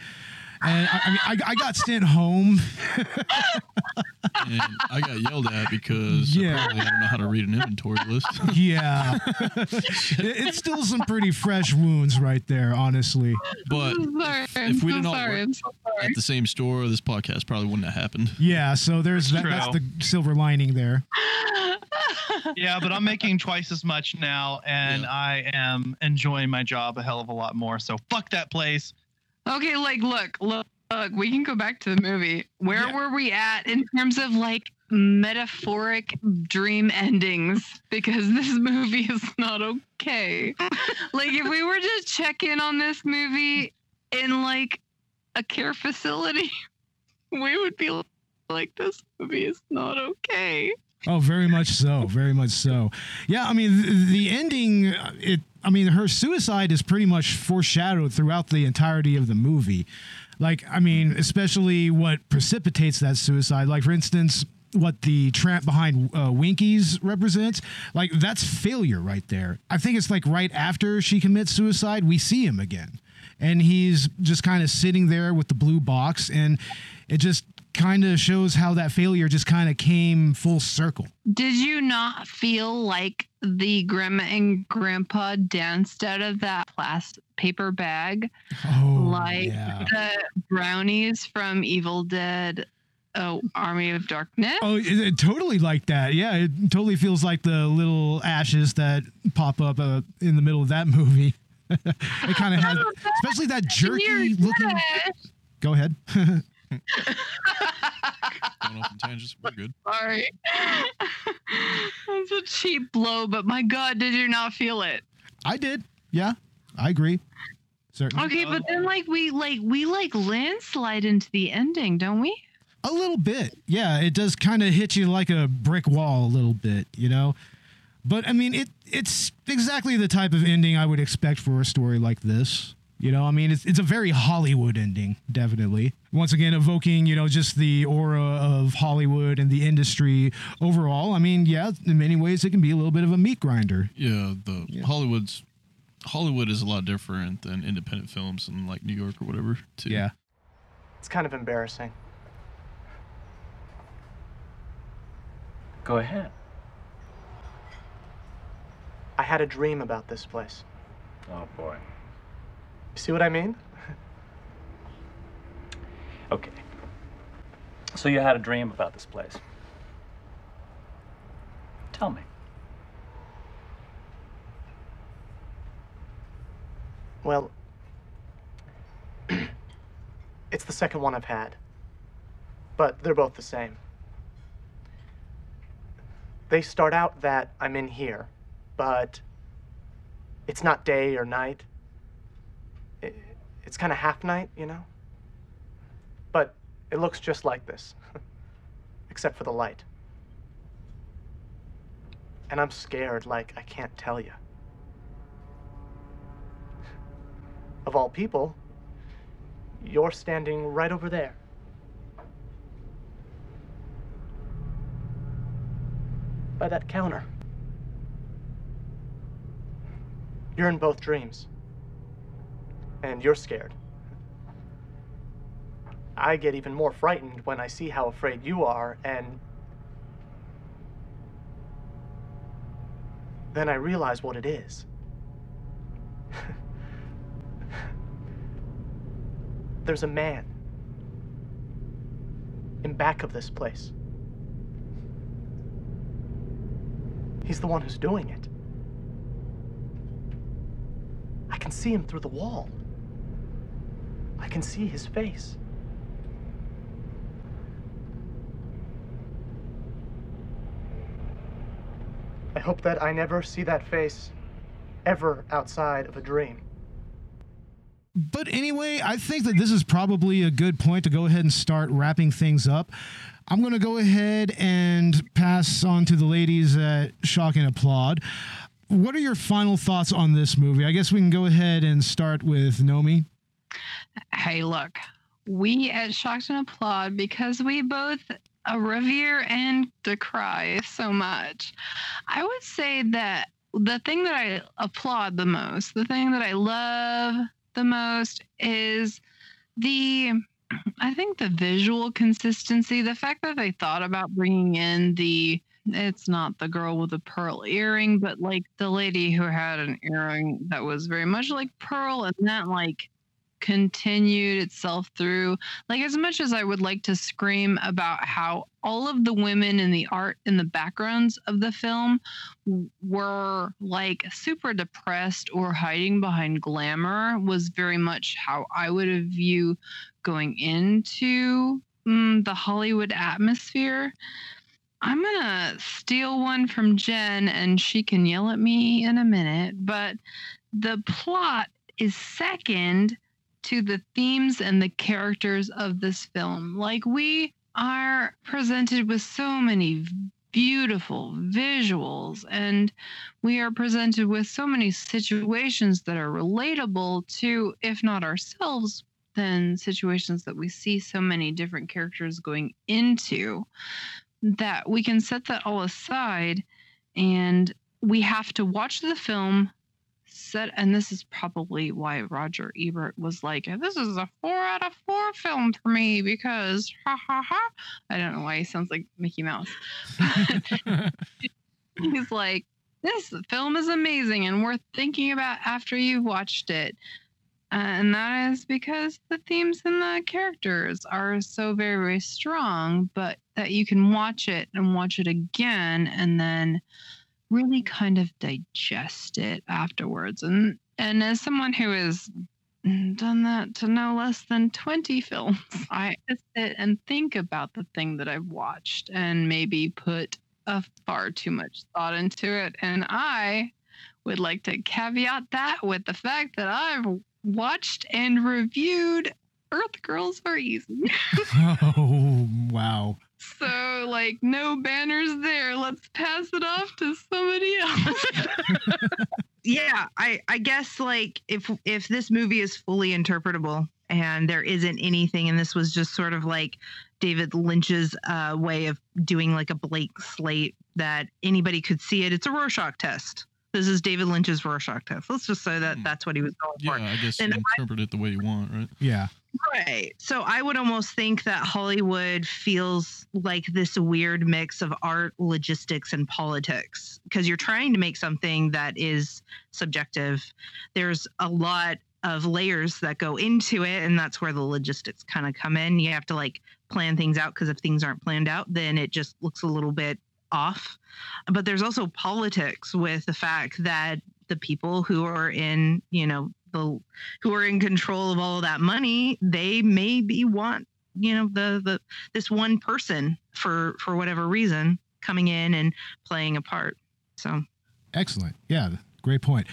And I, I mean, I, I got sent home. And I got yelled at because Yeah. apparently I don't know how to read an inventory list. (laughs) yeah, it, it's still some pretty fresh wounds right there, honestly. But sorry if I'm we so didn't all sorry work so at the same store, this podcast probably wouldn't have happened. Yeah, so there's that, that's the silver lining there. yeah, but I'm making twice as much now, and I am enjoying my job a hell of a lot more. So fuck that place. Okay, like look, look, look, we can go back to the movie. Where Yeah. were we at in terms of like metaphoric dream endings? Because (laughs) this movie is not okay. like if we were to check in on this movie in like a care facility, (laughs) we would be like, this movie is not okay. Oh, very much so. Very much so. Yeah, I mean, the, ending, uh, it, I mean, her suicide is pretty much foreshadowed throughout the entirety of the movie. Like, I mean, especially what precipitates that suicide. Like, for instance, what the tramp behind uh, Winkies represents, like, that's failure right there. I think it's like right after she commits suicide, we see him again. And he's just kind of sitting there with the blue box, and it just kind of shows how that failure just kind of came full circle. Did you not feel like the grandma and grandpa danced out of that plastic paper bag Oh, like yeah. the brownies from Evil Dead oh Army of Darkness? Oh, it, it totally like that. Yeah, it totally feels like the little ashes that pop up uh, in the middle of that (laughs) movie. it kind of has, (laughs) especially that jerky looking. Go ahead. (laughs) (laughs) Going off on tangents, we're good. Sorry. (laughs) That's a cheap blow, but my god, did you not feel it? I did. Yeah, I agree. Certainly. Okay, but uh, then like we like we like landslide into the ending, don't we? A little bit. Yeah, it does kind of hit you like a brick wall a little bit, you know? But I mean, it it's exactly the type of ending I would expect for a story like this. You know, I mean, it's, it's a very Hollywood ending, definitely. Once again, evoking, you know, just the aura of Hollywood and the industry overall. I mean, yeah, in many ways, it can be a little bit of a meat grinder. Yeah, the Hollywood's Hollywood is a lot different than independent films in like New York or whatever. Too. Yeah. It's kind of embarrassing. Go ahead. I had a dream about this place. Oh boy. See what I mean? (laughs) Okay. So you had a dream about this place. Tell me. Well, (clears throat) it's the second one I've had. But they're both the same. They start out that I'm in here, but it's not day or night. It's kind of half night, you know? But it looks just like this, (laughs) except for the light. And I'm scared like I can't tell you. Of all people, you're standing right over there. By that counter. You're in both dreams. And you're scared. I get even more frightened when I see how afraid you are, and then I realize what it is. (laughs) There's a man in back of this place. He's the one who's doing it. I can see him through the wall. I can see his face. I hope that I never see that face ever outside of a dream. But anyway, I think that this is probably a good point to go ahead and start wrapping things up. I'm going to go ahead and pass on to the ladies at Shock and Applaud. What are your final thoughts on this movie? I guess we can go ahead and start with Naomi. Hey, look, we at Shocked and Applaud because we both revere and decry so much. I would say that the thing that I applaud the most, the thing that I love the most is the I think the visual consistency, the fact that they thought about bringing in the it's not the girl with the pearl earring, but like the lady who had an earring that was very much like pearl and that like continued itself through like as much as i would like to scream about how all of the women in the art in the backgrounds of the film were like super depressed or hiding behind glamour was very much how i would view going into mm, the hollywood atmosphere. I'm gonna steal one from jen and she can yell at me in a minute but the plot is second to the themes and the characters of this film. Like we are presented with so many beautiful visuals and we are presented with so many situations that are relatable to if not ourselves then situations that we see so many different characters going into that we can set that all aside and we have to watch the film set and this is probably why Roger Ebert was like this is a 4 out of 4 film for me because ha ha ha. I don't know why he sounds like Mickey Mouse (laughs) (laughs) he's like this film is amazing and worth thinking about after you've watched it. Uh, and that is because the themes and the characters are so very very strong but that you can watch it and watch it again and then really kind of digest it afterwards. And and as someone who has done that to no less than 20 films (laughs) i sit and think about the thing that i've watched and maybe put a far too much thought into it. And i would like to caveat that with the fact that i've watched and reviewed earth girls are easy. (laughs) (laughs) Oh, wow. So like no banners there. Let's pass it off to somebody else. (laughs) Yeah i i guess like if if this movie is fully interpretable and there isn't anything and this was just sort of like david lynch's uh, way of doing like a blank slate that anybody could see it it's a rorschach test this is david lynch's rorschach test let's just say that hmm. that's what he was going Yeah, for I guess you And I- interpret it the way you want, right? Yeah. Right. So I would almost think that Hollywood feels like this weird mix of art, logistics, and politics because you're trying to make something that is subjective. There's a lot of layers that go into it, and that's where the logistics kind of come in. You have to like plan things out because if things aren't planned out, then it just looks a little bit off. But there's also politics with the fact that the people who are in, you know, the who are in control of all of that money, they maybe want, you know, the the this one person for for whatever reason coming in and playing a part. So Excellent. Yeah, great point.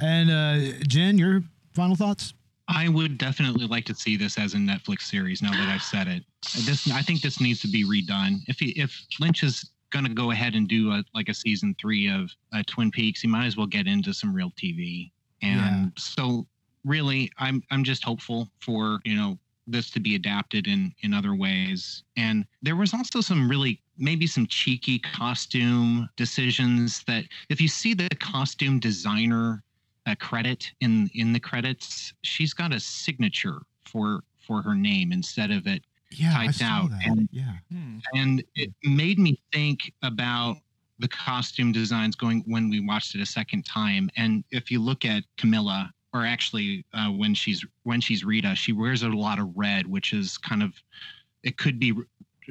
And uh, Jen, your final thoughts? I would definitely like to see this as a Netflix series. Now that I've said it, this I think this needs to be redone. If he, if Lynch is going to go ahead and do a, like a season three of uh, Twin Peaks, he might as well get into some real TV. And so, really, I'm I'm just hopeful for you know this to be adapted in in other ways. And there was also some really maybe some cheeky costume decisions that if you see the costume designer uh, credit in in the credits, she's got a signature for for her name instead of it Yeah, I typed saw out. that. And yeah. and it made me think about the costume designs going when we watched it a second time and if you look at camilla or actually uh, when she's when she's rita she wears a lot of red which is kind of it could be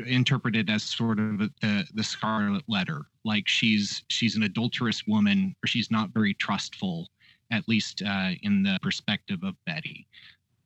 interpreted as sort of the the scarlet letter like she's she's an adulterous woman or she's not very trustful at least uh, in the perspective of betty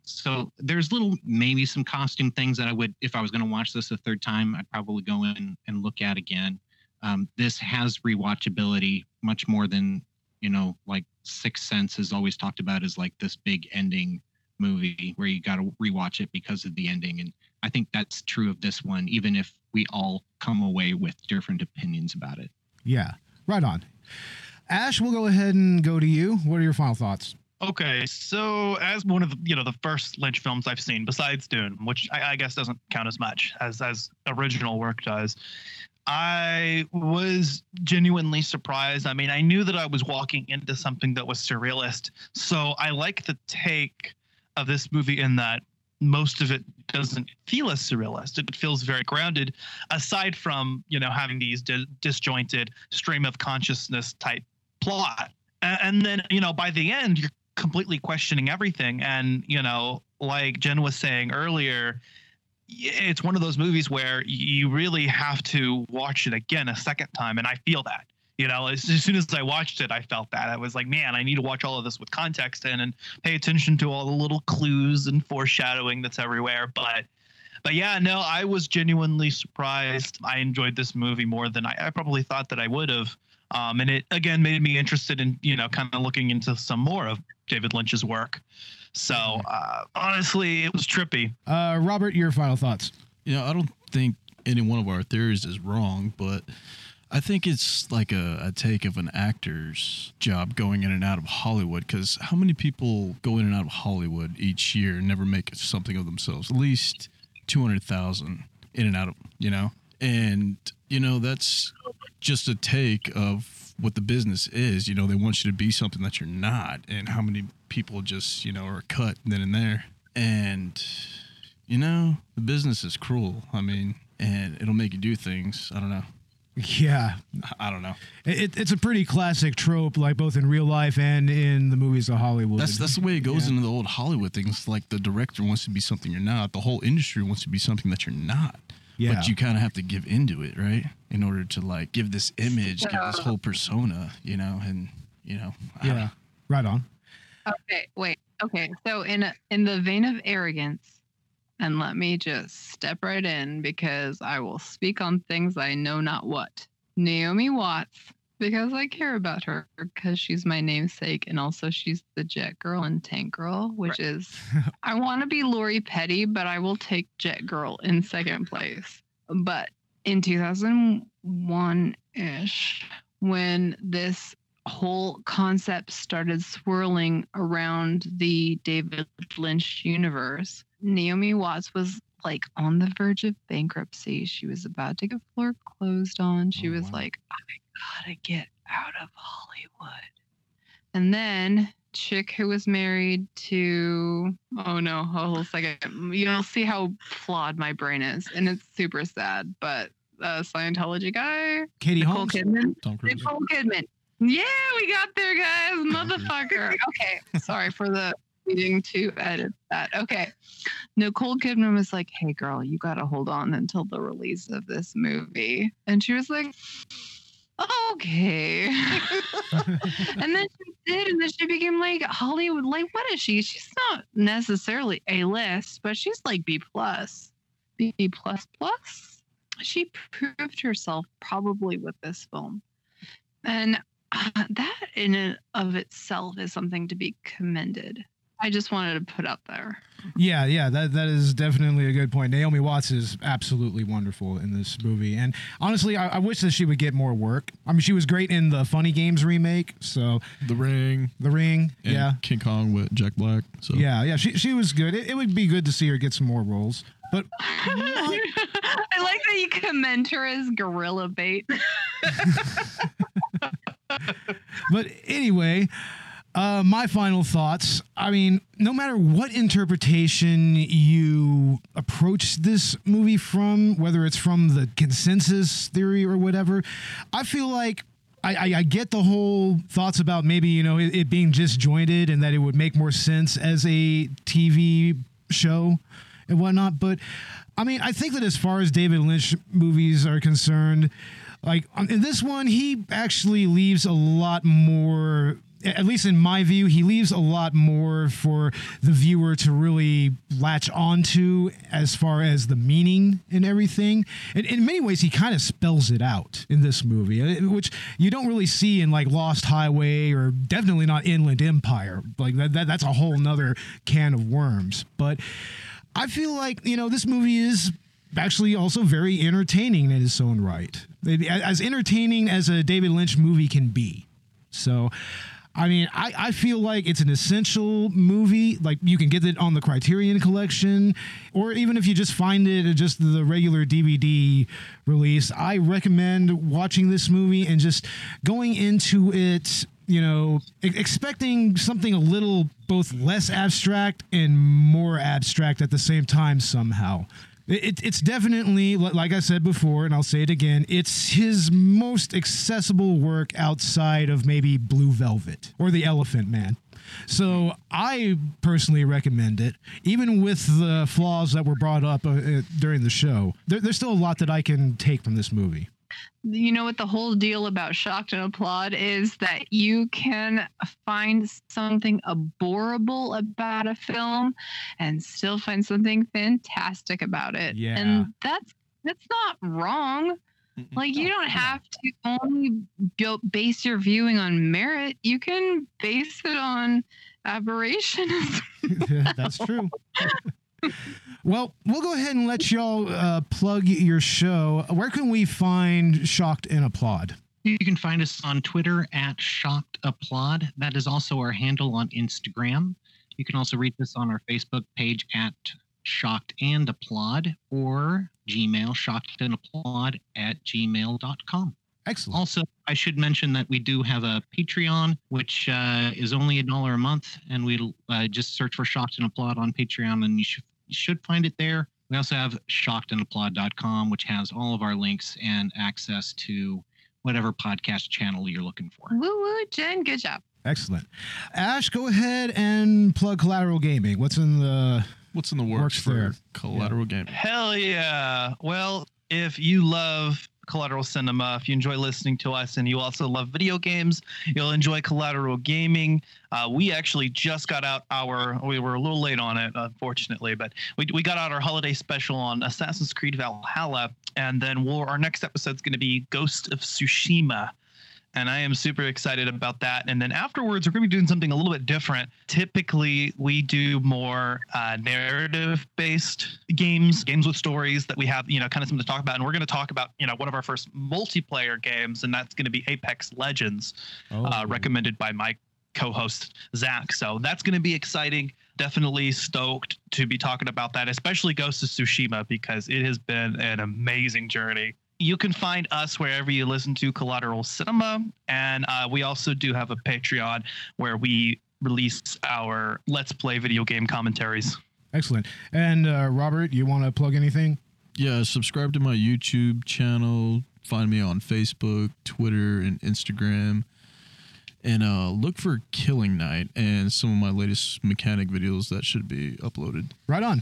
so there's little maybe some costume things that I would if I was going to watch this a third time I'd probably go in and look at again. Um, this has rewatchability much more than you know like Sixth Sense is always talked about as like this big ending movie where you got to rewatch it because of the ending and I think that's true of this one even if we all come away with different opinions about it. Yeah, right on. Ash, we'll go ahead and go to you. What are your final thoughts? Okay, so as one of the you know the first Lynch films I've seen, besides Dune, which I, I guess doesn't count as much as as original work does, I was genuinely surprised. I mean, I knew that I was walking into something that was surrealist, so I like the take of this movie in that most of it doesn't feel as surrealist. It feels very grounded, aside from you know having these di- disjointed stream of consciousness type plot. A- And then you know by the end you're completely questioning everything, and you know like Jen was saying earlier, it's one of those movies where you really have to watch it again a second time, and I feel that. You know, as, as soon as I watched it, I felt that. I was like, man, I need to watch all of this with context in and pay attention to all the little clues and foreshadowing that's everywhere. But but yeah, no, I was genuinely surprised. I enjoyed this movie more than I, I probably thought that I would have. Um, and it again made me interested in you know kind of looking into some more of David Lynch's work. So uh, honestly, it was trippy. Uh, Robert, your final thoughts. You know, I don't think any one of our theories is wrong, but I think it's like a, a take of an actor's job going in and out of Hollywood. Because how many people go in and out of Hollywood each year and never make something of themselves? At least 200,000 in and out of, you know? And, you know, that's just a take of what the business is. You know, they want you to be something that you're not. And how many people just, you know, are cut then and there. And, you know, the business is cruel. I mean, and it'll make you do things. I don't know. Yeah, I don't know. It, it's a pretty classic trope, like both in real life and in the movies of Hollywood. That's that's the way it goes Yeah. into the old Hollywood things. Like the director wants to be something you're not. The whole industry wants to be something that you're not. Yeah. But you kind of have to give into it, right? In order to like give this image, give this whole persona, you know, and you know. I don't Yeah, right on. Okay, wait. Okay, so in a, in the vein of arrogance, and let me just step right in because I will speak on things I know not what. Naomi Watts, because I care about her because she's my namesake and also she's the Jet Girl and Tank Girl, which is (laughs) I want to be Lori Petty, but I will take Jet Girl in second place. But in 2001 ish, when this whole concept started swirling around the David Lynch universe. Naomi Watts was like on the verge of bankruptcy. She was about to get foreclosed on. She was like, I gotta get out of Hollywood. And then chick who was married to oh no, hold a second. You'll see how flawed my brain is. And it's super sad. But uh Scientology guy. Katie Nicole Holmes? Kidman. Nicole Kidman. Yeah, we got there, guys. Motherfucker. Okay. Sorry for the needing to edit that. Okay. Nicole Kidman was like, hey, girl, you got to hold on until the release of this movie. And she was like, okay. (laughs) and then she did. And then she became like Hollywood. Like, what is she? She's not necessarily A list, but she's like B plus, B plus plus. She proved herself probably with this film. And uh, that in and of itself is something to be commended. I just wanted to put up there. Yeah, yeah, that that is definitely a good point. Naomi Watts is absolutely wonderful in this movie, and honestly, I, I wish that she would get more work. I mean, she was great in the Funny Games remake. So The Ring, the Ring, and yeah, King Kong with Jack Black. So yeah, yeah. She she was good. It, it would be good to see her get some more roles. But (laughs) I like that you commend her as gorilla bait. (laughs) but anyway, uh, my final thoughts. I mean, no matter what interpretation you approach this movie from, whether it's from the consensus theory or whatever, I feel like. I, I, get the whole thoughts about maybe you know it, it being disjointed and that it would make more sense as a TV show and whatnot. But I mean, I think that as far as David Lynch movies are concerned, like in this one, he actually leaves a lot more. At least in my view, he leaves a lot more for the viewer to really latch onto as far as the meaning and everything. And in many ways, he kind of spells it out in this movie, uh, which you don't really see in like Lost Highway or definitely not Inland Empire. Like that, that that's a whole nother can of worms. But I feel like you know this movie is actually also very entertaining in its own right, as entertaining as a David Lynch movie can be. So. I mean, I, I feel like it's an essential movie. Like you can get it on the Criterion Collection, or even if you just find it at just the regular DVD release. I recommend watching this movie and just going into it you know, expecting something a little both less abstract and more abstract at the same time somehow. It, it- it's definitely, like I said before, and I'll say it again, it's his most accessible work outside of maybe Blue Velvet or The Elephant Man. So I personally recommend it, even with the flaws that were brought up uh, uh, during the show. There, there's still a lot that I can take from this movie. You know what the whole deal about shocked and applaud is? That you can find something aborable about a film and still find something fantastic about it. Yeah. and that's that's not wrong. Like you don't have to only go base your viewing on merit. You can base it on aberration (laughs) That's true. (laughs) well, we'll go ahead and let y'all uh, plug your show. Where can we find Shocked and Applaud? You can find us on Twitter at Shocked Applaud. That is also our handle on Instagram. You can also reach us on our Facebook page at Shocked and Applaud or Gmail, Shocked and Applaud at gmail.com. Excellent. Also, I should mention that we do have a Patreon, which uh, is only a dollar a month, and we uh, just search for Shocked and Applaud on Patreon, and you should you should find it there. We also have shockedandapplaud.com, which has all of our links and access to whatever podcast channel you're looking for. woo woo jen good job Excellent. Ash, go ahead and plug Collateral Gaming. What's in the What's in the works, for there? Collateral Gaming? Hell yeah. Well, if you love Collateral Cinema, if you enjoy listening to us and you also love video games, you'll enjoy Collateral Gaming. Uh, we actually just got out our, we were a little late on it, unfortunately, but we, we got out our holiday special on Assassin's Creed Valhalla. And then we'll, our next episode is going to be Ghost of Tsushima. And I am super excited about that. And then afterwards, we're going to be doing something a little bit different. Typically, we do more uh, narrative-based games, games with stories that we have, you know, kind of something to talk about. And we're going to talk about, you know, one of our first multiplayer games, and that's going to be Apex Legends, uh, Oh. recommended by my co-host Zach. So that's going to be exciting. Definitely stoked to be talking about that, especially Ghost of Tsushima because it has been an amazing journey. You can find us wherever you listen to Collateral Cinema, and uh, we also do have a Patreon where we release our Let's Play video game commentaries. Excellent. And uh, Robert, you want to plug anything? Yeah, subscribe to my YouTube channel. Find me on Facebook, Twitter, and Instagram. And uh, look for Killing Night and some of my latest mechanic videos that should be uploaded. Right on.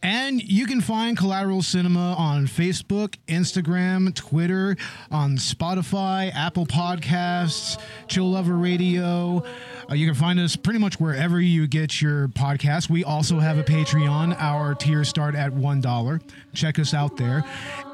And you can find Collateral Cinema on Facebook, Instagram, Twitter, on Spotify, Apple Podcasts, Chill Lover Radio. Uh, you can find us pretty much wherever you get your podcasts. We also have a Patreon. Our tiers start at $1. Check us out there.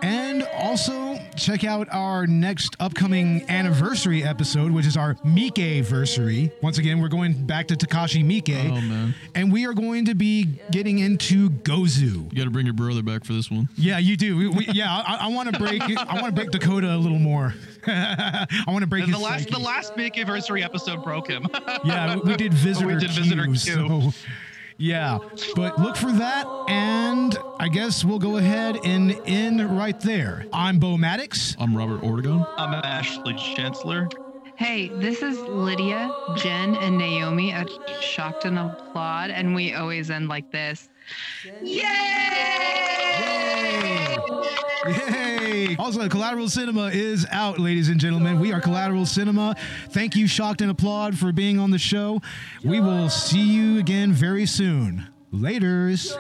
And also check out our next upcoming anniversary episode, which is our Miike anniversary. Once again, we're going back to Takashi Miike. Oh, man. And we are going to be getting into Gozu. You got to bring your brother back for this one. Yeah, you do. We, we, yeah, I, I want to break. I want to break Dakota a little more. (laughs) I want to break And the last psyche. the last big anniversary episode broke him. Yeah, we (laughs) did visitor. we did visitor Q, Q. so- yeah, but look for that, and I guess we'll go ahead and end right there. I'm Bo Maddox. I'm Robert Ortegon. I'm Ashley Chancellor. Hey, this is Lydia, Jen, and Naomi at Shocked and Applaud, and we always end like this. Yay! Also, Collateral Cinema is out, ladies and gentlemen. We are Collateral Cinema. Thank you, Shocked and Applaud, for being on the show. We will see you again very soon. Laters.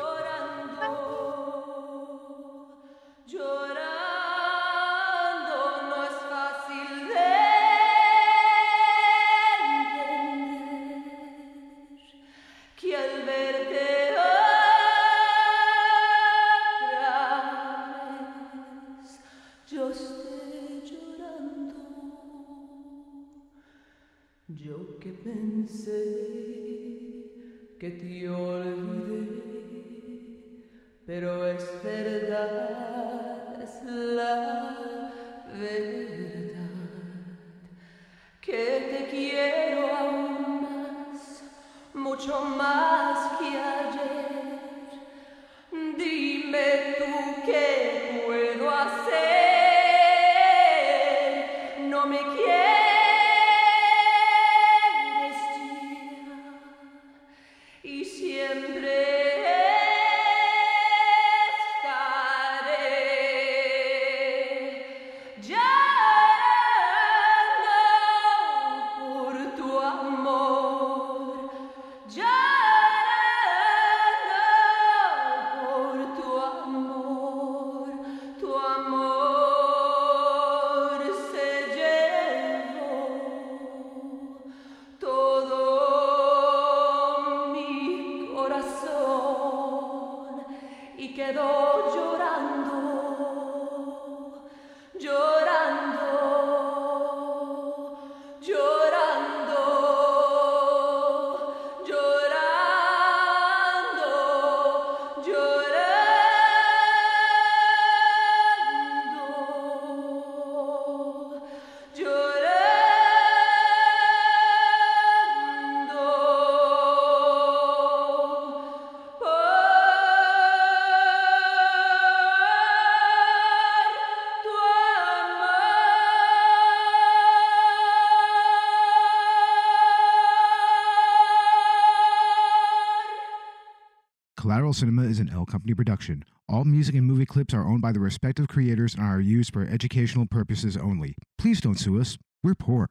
Cinema is an L Company production. All music and movie clips are owned by the respective creators and are used for educational purposes only. Please don't sue us. We're poor.